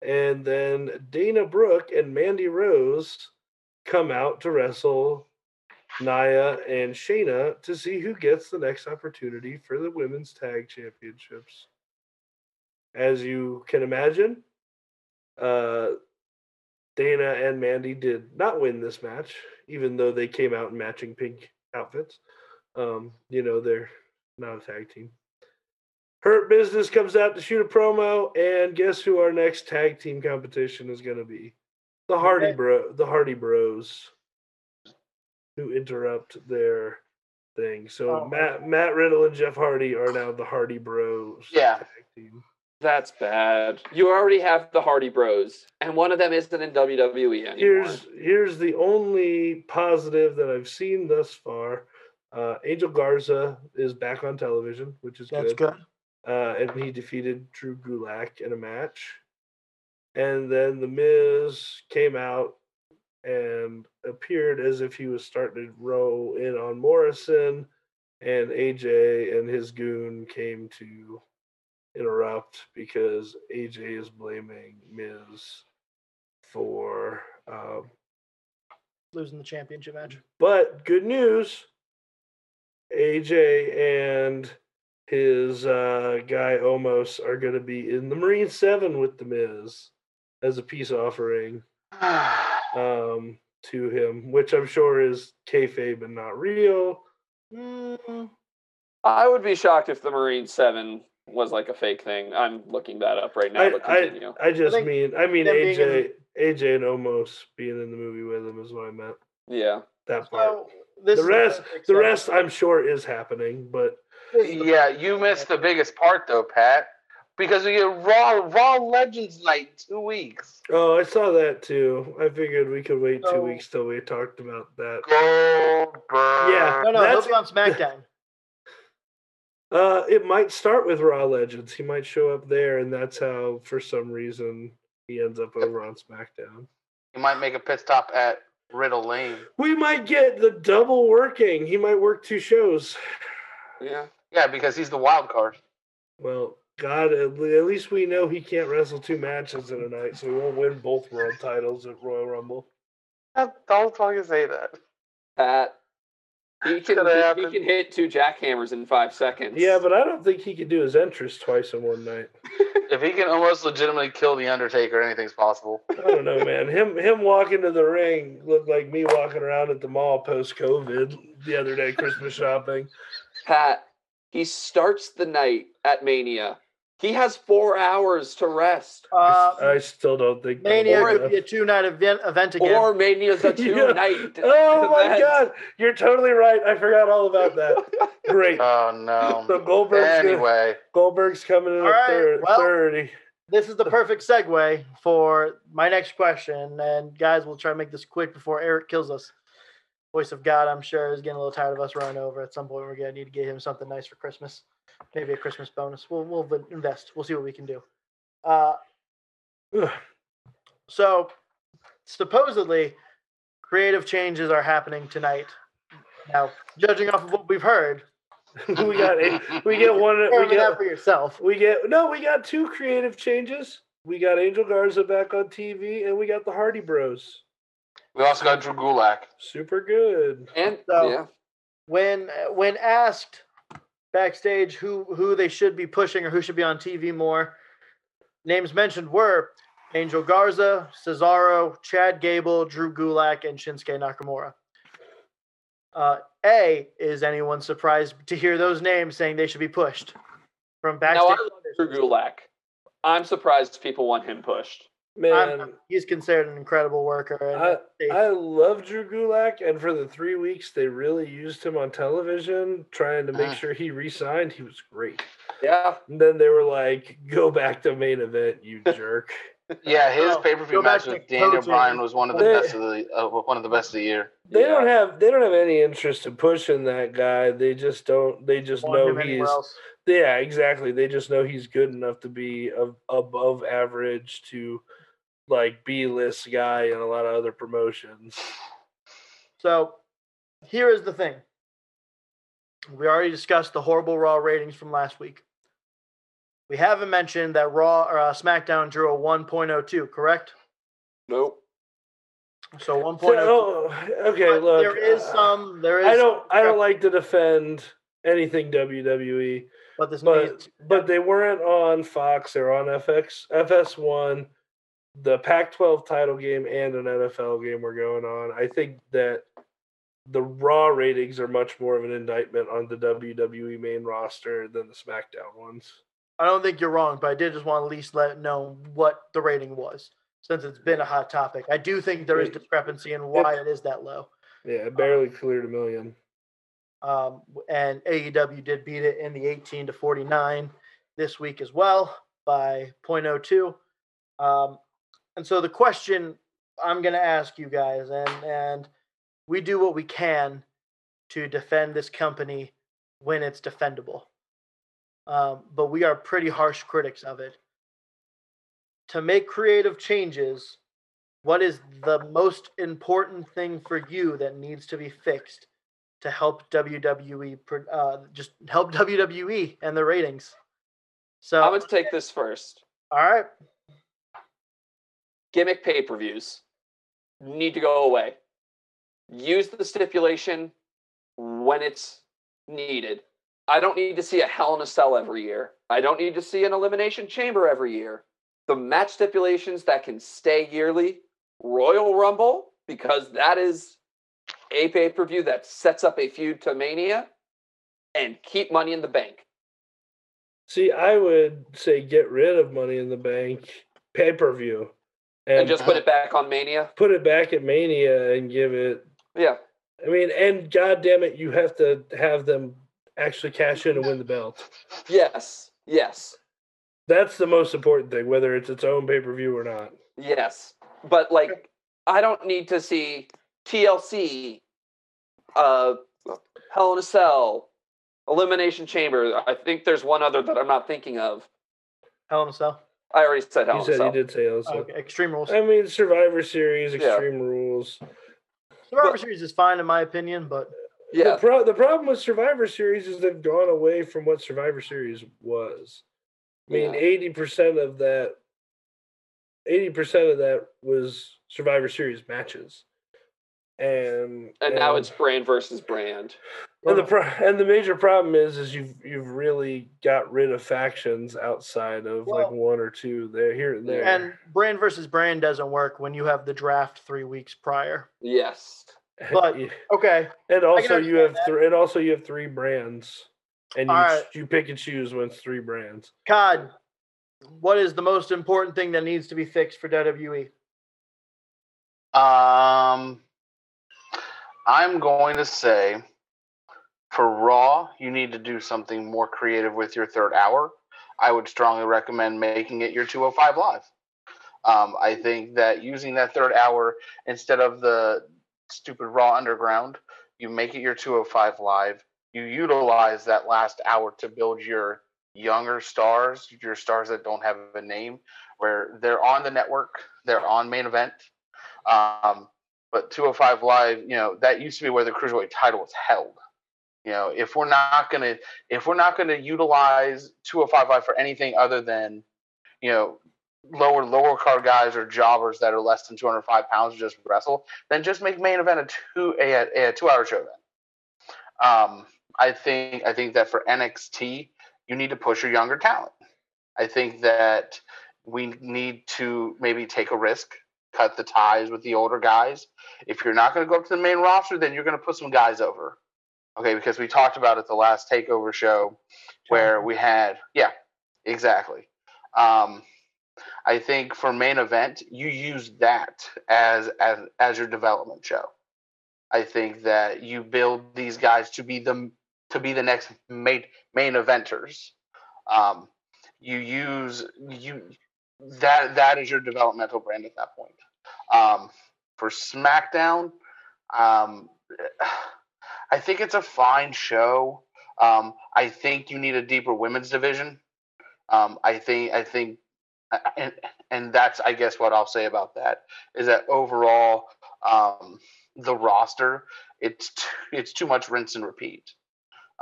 And then Dana Brooke and Mandy Rose come out to wrestle Nia and Shayna to see who gets the next opportunity for the women's tag championships. As you can imagine, uh, Dana and Mandy did not win this match, even though they came out in matching pink outfits. Um, you know, they're not a tag team. Hurt Business comes out to shoot a promo, and guess who our next tag team competition is going to be? The Hardy Okay. Bro, the Hardy Bros, who interrupt their thing. So Oh. Matt Matt Riddle and Jeff Hardy are now the Hardy Bros. Yeah. tag team. That's bad. You already have the Hardy Bros, and one of them isn't in WWE anymore. Here's here's the only positive that I've seen thus far. Uh, Angel Garza is back on television, which is That's good. good. Uh, and he defeated Drew Gulak in a match. And then The Miz came out and appeared as if he was starting to row in on Morrison. And AJ and his goon came to interrupt because AJ is blaming Miz for. Um, Losing the championship match. but good news AJ and his uh, guy Omos are going to be in the Marine 7 with The Miz as a peace offering um, to him, which I'm sure is kayfabe and not real. Mm, I would be shocked if the Marine Seven was like a fake thing. I'm looking that up right now. I, but I, continue. I just think mean, I mean them being AJ, AJ and Omos being in the movie with him is what I meant. yeah. That part. so this the rest, the rest, I'm sure is happening, but This is the Yeah, you missed the biggest part though, Pat. Because we get Raw Raw Legends Night two weeks. Oh, I saw that too. I figured we could wait two weeks till we talked about that. Goldberg. Yeah. No, no, That's- he'll be on SmackDown. Uh, it might start with Raw Legends. He might show up there, and that's how, for some reason, he ends up over on SmackDown. He might make a pit stop at Riddle Lane. We might get the double working. He might work two shows. Yeah. Yeah, because he's the wild card. Well, God, at least we know he can't wrestle two matches in a night, so he won't win both world titles at Royal Rumble. Uh, don't fucking say that. Pat. He can gonna he, can hit two jackhammers in five seconds. Yeah, but I don't think he can do his entrance twice in one night. If he can almost legitimately kill the Undertaker, anything's possible. I don't know, man. Him him walking to the ring looked like me walking around at the mall post COVID the other day, Christmas shopping. Pat, he starts the night at Mania. He has four hours to rest. Uh, I still don't think Mania will could work. be a two night event, event again. Or Mania's a two Yeah. night. Oh my event. god, you're totally right. I forgot all about that. Great. Oh no. So Goldberg's gonna- Anyway, Goldberg's coming in All at right, thir- well- 30. this is the perfect segue for my next question. And guys, we'll try to make this quick before Eric kills us. Voice of God, I'm sure, is getting a little tired of us running over. At some point, we're gonna need to get him something nice for Christmas. Maybe a Christmas bonus. We'll we'll invest. We'll see what we can do. Uh, Ugh. so supposedly, creative changes are happening tonight. Now, judging off of what we've heard, we got a- we get one. We determine that get for yourself. we get no. We got two creative changes. We got Angel Garza back on TV, and we got the Hardy Bros. We also got Drew Gulak. Super good. And So- yeah, when when asked backstage who who they should be pushing or who should be on TV more, names mentioned were Angel Garza, Cesaro, Chad Gable, Drew Gulak, and Shinsuke Nakamura. Uh, A, is anyone surprised to hear those names saying they should be pushed from now backstage? I love Drew Gulak. I'm surprised people want him pushed. I'm- Man, he's considered an incredible worker. And I, I love Drew Gulak, and for the three weeks they really used him on television, trying to make Ah. sure he re-signed. He was great. Yeah, And then they were like, "Go back to main event, you jerk." Yeah, his pay per view go back match with Daniel. Bryan was one of the They- best of the uh, one of the best of the year. They Yeah. don't have they don't have any interest in pushing that guy. They just don't. They just know he's yeah, exactly. They just know he's good enough to be of, above average to like B list guy in a lot of other promotions. So here is the thing. We already discussed the horrible Raw ratings from last week. We haven't mentioned that Raw or uh, SmackDown drew a 1.02, correct? nope. So 1.02. So, oh, okay, But look. there is uh, some. There is. I don't. some I don't like to defend anything WWE, But this but means but they weren't on Fox. They're on FX, FS1. The Pac-12 title game and an NFL game were going on. I think that the Raw ratings are much more of an indictment on the WWE main roster than the SmackDown ones. I don't think you're wrong, but I did just want to at least let know what the rating was, since it's been a hot topic. I do think there is discrepancy in why it is that low. Yeah, it barely cleared a million. Um, and AEW did beat it in the 18 to 49 this week as well by 0.02. Um, and so the question I'm going to ask you guys, and and we do what we can to defend this company when it's defendable, um, but we are pretty harsh critics of it. To make creative changes, what is the most important thing for you that needs to be fixed to help WWE uh, just help WWE and the ratings. So I'm gonna take this first. all right, Gimmick pay-per-views need to go away. Use the stipulation when it's needed. I don't need to see a Hell in a Cell every year. I don't need to see an Elimination Chamber every year. The match stipulations that can stay yearly, Royal Rumble, because that is a pay per view that sets up a feud to Mania, and keep Money in the Bank. See, I would say get rid of Money in the Bank pay per view And, just put it back on Mania. put it back at Mania and give it. Yeah. I mean, and God damn it, you have to have them actually cash in and win the belt. Yes. Yes. That's the most important thing, whether it's its own pay per view or not. Yes, but like I don't need to see TLC, uh, Hell in a Cell, Elimination Chamber. I think there's one other that I'm not thinking of. Hell in a Cell. I already said Hell You said Cell. you did say also. Okay, Extreme Rules. I mean, Survivor Series, Yeah. Extreme Rules. Survivor but- Series is fine in my opinion, but Yeah, The, pro- the problem with Survivor Series is they've gone away from what Survivor Series was. I mean, Yeah. eighty percent of that, eighty percent of that was Survivor Series matches, and and now it's brand versus brand. and the pro- and the major problem is is you've you've really got rid of factions outside of like one or two there here and there. and brand versus brand doesn't work when you have the draft three weeks prior. Yes, but- Okay, and also you have three and also you have three brands, and you All right. you pick and choose when it's three brands. Cod, what is the most important thing that needs to be fixed for? WWE? Um, I'm going to say for Raw, you need to do something more creative with your third hour. I would strongly recommend making it your 205 live. Um, I think that using that third hour instead of the stupid Raw Underground. You make it your 205 Live. You utilize that last hour to build your younger stars, your stars that don't have a name, where they're on the network, they're on main event. Um, but 205 Live, you know, that used to be where the cruiserweight title was held. You know, if we're not gonna if we're not gonna utilize 205 Live for anything other than, you know, lower lower card guys or jobbers that are less than 205 pounds just wrestle, then just make main event a two a, a two hour show then. Um, I think I think that for NXT, you need to push your younger talent. I think that we need to maybe take a risk, cut the ties with the older guys. If you're not going to go up to the main roster, then you're going to put some guys over. Okay, because we talked about it the last takeover show where we had yeah, exactly. Um, I think for main event, you use that as as as your development show. I think that you build these guys to be the to be the next main main eventers. Um, you use you that that is your developmental brand at that point. Um, for SmackDown, um, I think it's a fine show. Um, I think you need a deeper women's division. Um, I think I think and and that's I guess what I'll say about that is that overall um, the roster it's t- it's too much rinse and repeat.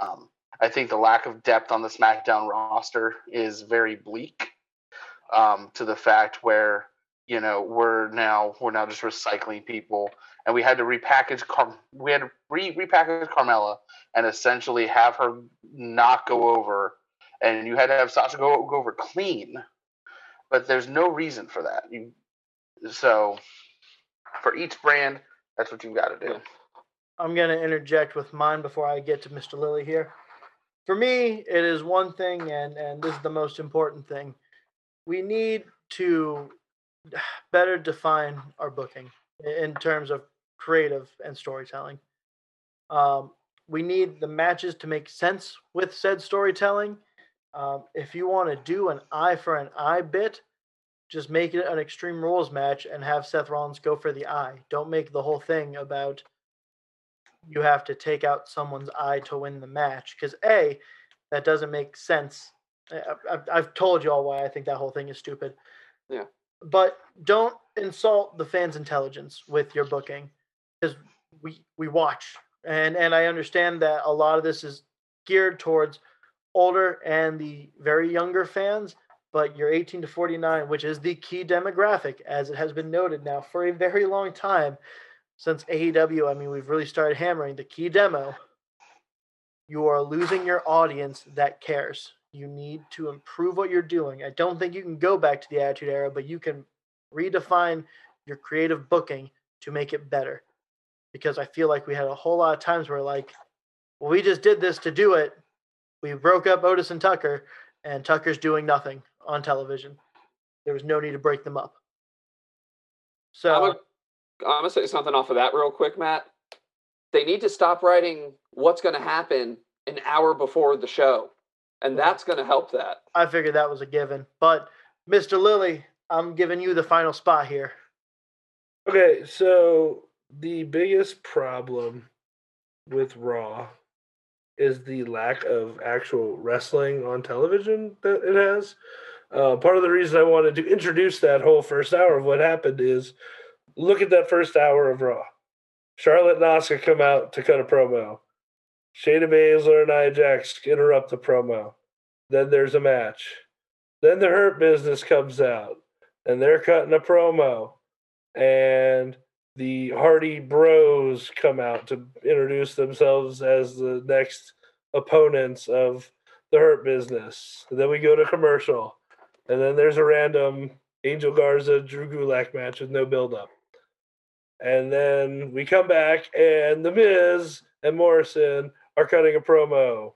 Um, I think the lack of depth on the SmackDown roster is very bleak um, to the fact where you know we're now we're now just recycling people, and we had to repackage Car- we had to re- repackage Carmella and essentially have her not go over, and you had to have Sasha go, go over clean, but there's no reason for that. You so for each brand, that's what you've got to do. I'm going to interject with mine before I get to Mr. Lilly here. For me, it is one thing, and, and this is the most important thing. We need to better define our booking in terms of creative and storytelling. Um, we need the matches to make sense with said storytelling. Um, if you want to do an eye for an eye bit, just make it an Extreme Rules match and have Seth Rollins go for the eye. Don't make the whole thing about you have to take out someone's eye to win the match because a that doesn't make sense I, I've, I've told you all why i think that whole thing is stupid Yeah. but don't insult the fans intelligence with your booking because we we watch and and i understand that a lot of this is geared towards older and the very younger fans but you're 18 to 49 which is the key demographic as it has been noted now for a very long time since AEW, I mean, we've really started hammering the key demo. You are losing your audience that cares. You need to improve what you're doing. I don't think you can go back to the Attitude Era, but you can redefine your creative booking to make it better. Because I feel like we had a whole lot of times where, like, well, we just did this to do it. We broke up Otis and Tucker, and Tucker's doing nothing on television. There was no need to break them up. So I'm, a, I'm gonna say something off of that real quick, Matt. They need to stop writing what's gonna happen an hour before the show, and that's gonna help that. I figured that was a given. But Mr. Lilly, I'm giving you the final spot here. Okay, so the biggest problem with Raw is the lack of actual wrestling on television that it has. Uh, part of the reason I wanted to introduce that whole first hour of what happened is look at that first hour of Raw. Charlotte and Asuka come out to cut a promo. Shayna Baszler and Nia Jax interrupt the promo. Then there's a match. Then the Hurt Business comes out, and they're cutting a promo. And the Hardy Bros come out to introduce themselves as the next opponents of the Hurt Business. And then we go to commercial, and then there's a random Angel Garza Drew Gulak match with no build up. And then we come back, and The Miz and Morrison are cutting a promo.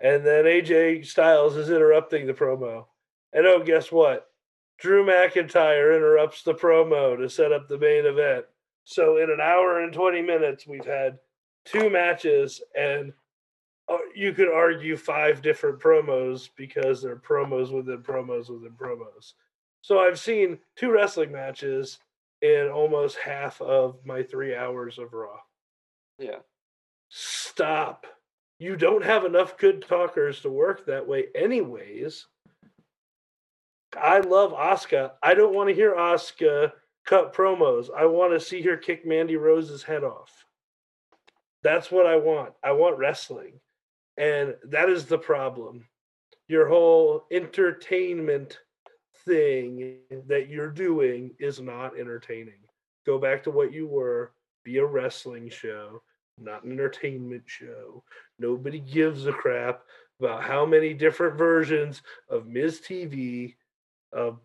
And then AJ Styles is interrupting the promo. And oh, guess what? Drew McIntyre interrupts the promo to set up the main event. So in an hour and 20 minutes, we've had two matches, and uh, you could argue five different promos because they're promos within promos within promos. So I've seen two wrestling matches in almost half of my three hours of Raw. Yeah. Stop. You don't have enough good talkers to work that way, anyways. I love Asuka. I don't want to hear Asuka cut promos. I want to see her kick Mandy Rose's head off. That's what I want. I want wrestling. And that is the problem. Your whole entertainment thing that you're doing is not entertaining. Go back to what you were. Be a wrestling show, not an entertainment show. Nobody gives a crap about how many different versions of Miz TV, of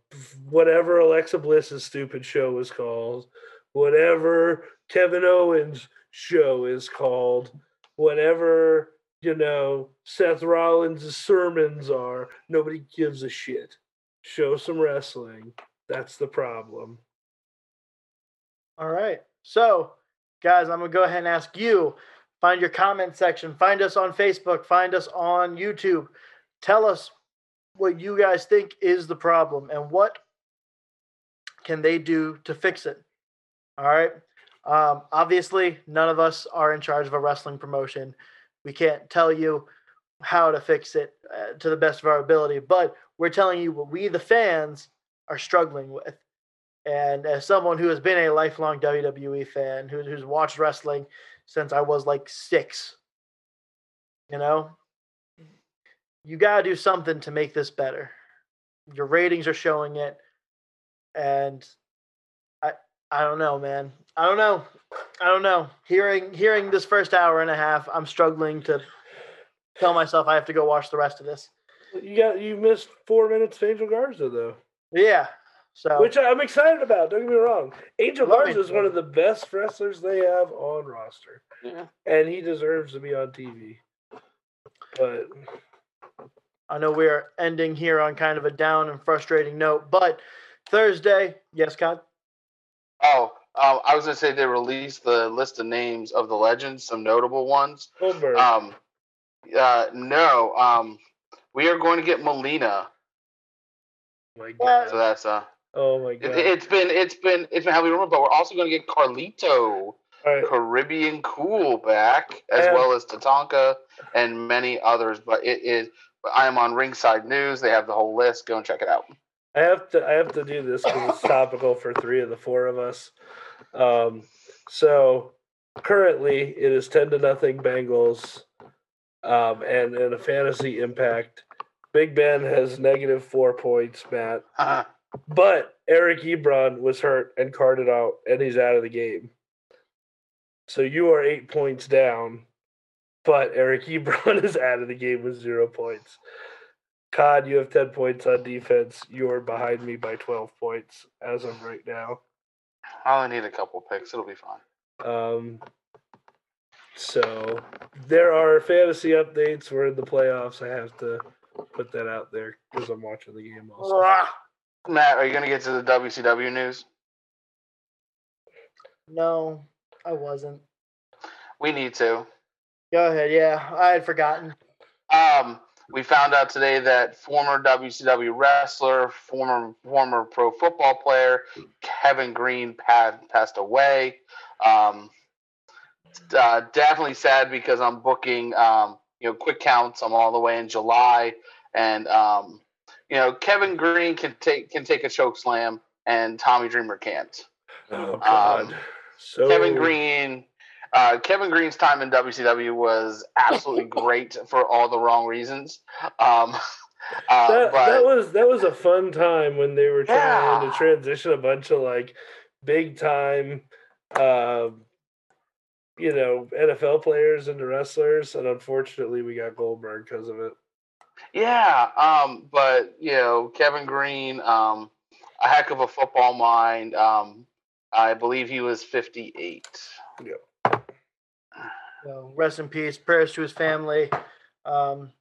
whatever Alexa Bliss's stupid show is called, whatever Kevin Owens' show is called, whatever, you know, Seth Rollins' sermons are. Nobody gives a shit. Show some wrestling. That's the problem. All right. So, guys, I'm going to go ahead and ask you find your comment section, find us on Facebook, find us on YouTube. Tell us what you guys think is the problem and what can they do to fix it. All right. Um, obviously, none of us are in charge of a wrestling promotion. We can't tell you how to fix it uh, to the best of our ability, but we're telling you what we, the fans, are struggling with. And as someone who has been a lifelong WWE fan, who, who's watched wrestling since I was like six, you know, you got to do something to make this better. Your ratings are showing it. And I, I don't know, man. I don't know. I don't know. Hearing hearing this first hour and a half, I'm struggling to tell myself I have to go watch the rest of this. You got you missed four minutes of Angel Garza though. Yeah. So Which I'm excited about, don't get me wrong. Angel Love is one of the best wrestlers they have on roster. Yeah. And he deserves to be on TV. But I know we're ending here on kind of a down and frustrating note, but Thursday, yes, Con. Oh, um, I was gonna say they released the list of names of the legends, some notable ones. Goldberg. Um, uh, no, um, we are going to get Melina. my What? So that's uh, Oh my it, god. it's been it's been it's been heavily rumored, but we're also going to get Carlito, right. Caribbean Cool back, as Yeah. well as Tatanka and many others. But it is. But I am on Ringside News. They have the whole list. Go and check it out. I have to I have to do this because it's topical for three of the four of us. Um, so currently it is ten to nothing Bengals, um, and in a fantasy impact, Big Ben has negative four points, Matt. But Eric Ebron was hurt and carded out, and he's out of the game. So you are eight points down, but Eric Ebron is out of the game with zero points. Cod, you have 10 points on defense. You are behind me by 12 points as of right now. I only need a couple picks. It'll be fine. Um, so there are fantasy updates. We're in the playoffs. I have to put that out there because I'm watching the game also. Matt, are you going to get to the WCW news? No, I wasn't. We need to. Go ahead. Yeah, I had forgotten. Um, we found out today that former WCW wrestler, former former pro football player Kevin Greene pa- passed away. Um, uh, definitely sad because I'm booking um, you know quick counts. I'm all the way in July, and um, you know Kevin Greene can take can take a choke slam, and Tommy Dreamer can't. Oh, God. so Kevin Greene. Uh, Kevin Greene's time in WCW was absolutely great for all the wrong reasons. Um, uh, that, but that was that was a fun time when they were trying Yeah. to transition a bunch of like big time uh, you know NFL players into wrestlers and unfortunately we got Goldberg because of it. Yeah, um, but you know, Kevin Greene, um, a heck of a football mind. Um, I believe he was 58. So rest in peace. Prayers to his family. Um,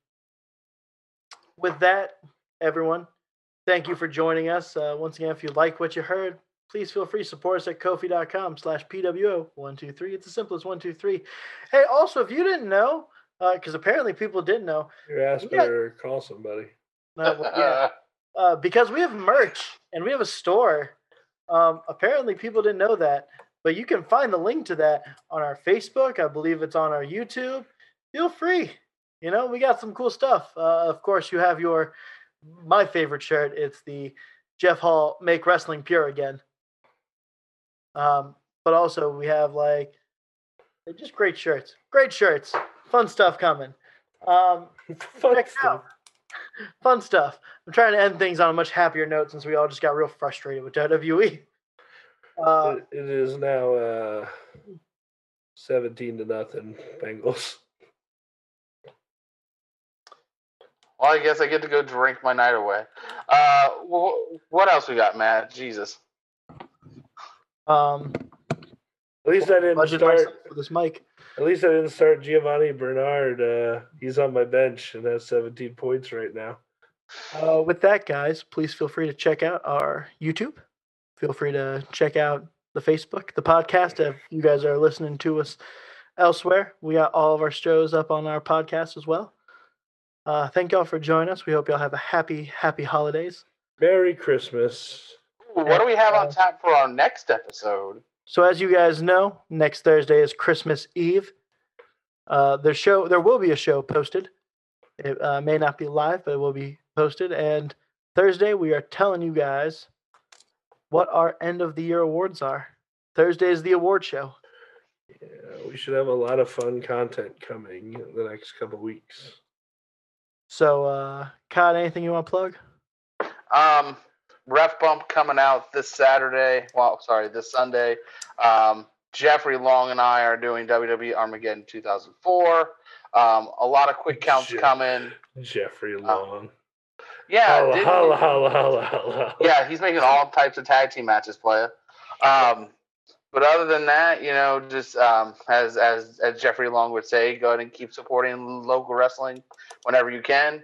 with that, everyone, thank you for joining us. Uh, once again, if you like what you heard, please feel free to support us at kofi.com slash PWO123. It's the simplest one, two, three. Hey, also, if you didn't know, because apparently people didn't know, Your ass Yeah. better call somebody. uh, well, yeah, uh, because we have merch and we have a store. Um, apparently, people didn't know that, but you can find the link to that on our Facebook. I believe it's on our YouTube. Feel free. You know, we got some cool stuff. Uh, of course, you have your my favorite shirt. It's the Jeff Hall Make Wrestling Pure Again. Um, but also we have like they're just great shirts, great shirts, fun stuff coming. Um, Fun check stuff. out. Fun stuff. I'm trying to end things on a much happier note since we all just got real frustrated with WWE. Uh, It- it is now uh, seventeen to nothing, Bengals. Well, I guess I get to go drink my night away. Uh, wh- what else we got, Matt? Jesus. um, At least I didn't start. myself for this mic. At least I didn't start Giovani Bernard. Uh, he's on my bench and has 17 points right now. Uh, with that, guys, please feel free to check out our YouTube. Feel free to check out the Facebook, the podcast. If you guys are listening to us elsewhere, we got all of our shows up on our podcast as well. Uh, thank y'all for joining us. We hope y'all have a happy, happy holidays. Merry Christmas. Ooh, What do we have on tap for our next episode? So, as you guys know, next Thursday is Christmas Eve. Uh, the show, there will be a show posted. It uh, may not be live, but it will be posted. And Thursday, we are telling you guys what our end of the year awards are. Thursday is the award show. Yeah, we should have a lot of fun content coming in the next couple weeks. So, uh, Cod, anything you want to plug? Um, Ref Bump coming out this Saturday. Well, sorry, this Sunday. Um, Jeffrey Long and I are doing WWE Armageddon 2004. Um, a lot of quick counts Shit. coming. Jeffrey Long. Yeah, holla, holla, holla, holla, holla. yeah, he's making all types of tag team matches, player. Um, but other than that, you know, just um, as as as Jeffrey Long would say, go ahead and keep supporting local wrestling whenever you can.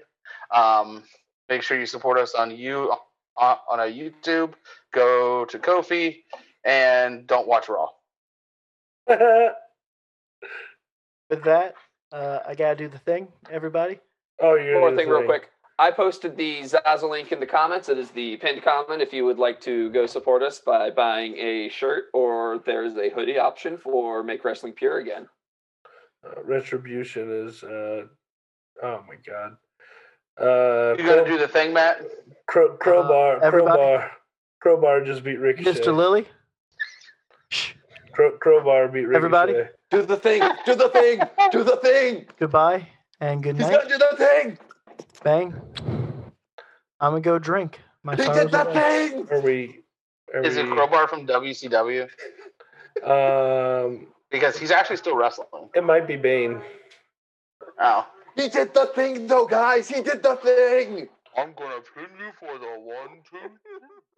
Um, make sure you support us on you on, on our YouTube. Go to Kofi and don't watch Raw. With that, uh, I got to do the thing, everybody. oh, you're One more gonna thing, real say- quick. I posted the Zaza link in the comments. It is the pinned comment if you would like to go support us by buying a shirt, or there's a hoodie option for Make Wrestling Pure again. Uh, retribution is. Uh, oh my god. Uh, You gonna Crow- do the thing, Matt? Crow, crowbar, Uh, crowbar, crowbar just beat Ricochet. Mr. Lilly. Crow, crowbar beat Ricochet. Everybody? Do the thing! Do the thing! Do the thing! Goodbye and good He's night. gonna do the thing! Bang. I'm gonna go drink. My He did the away. thing! Are we? Are Is it Crowbar from WCW? Um, Because he's actually still wrestling. it might be Bane. Oh. He did the thing, though, guys! He did the thing! I'm gonna pin you for the one, two.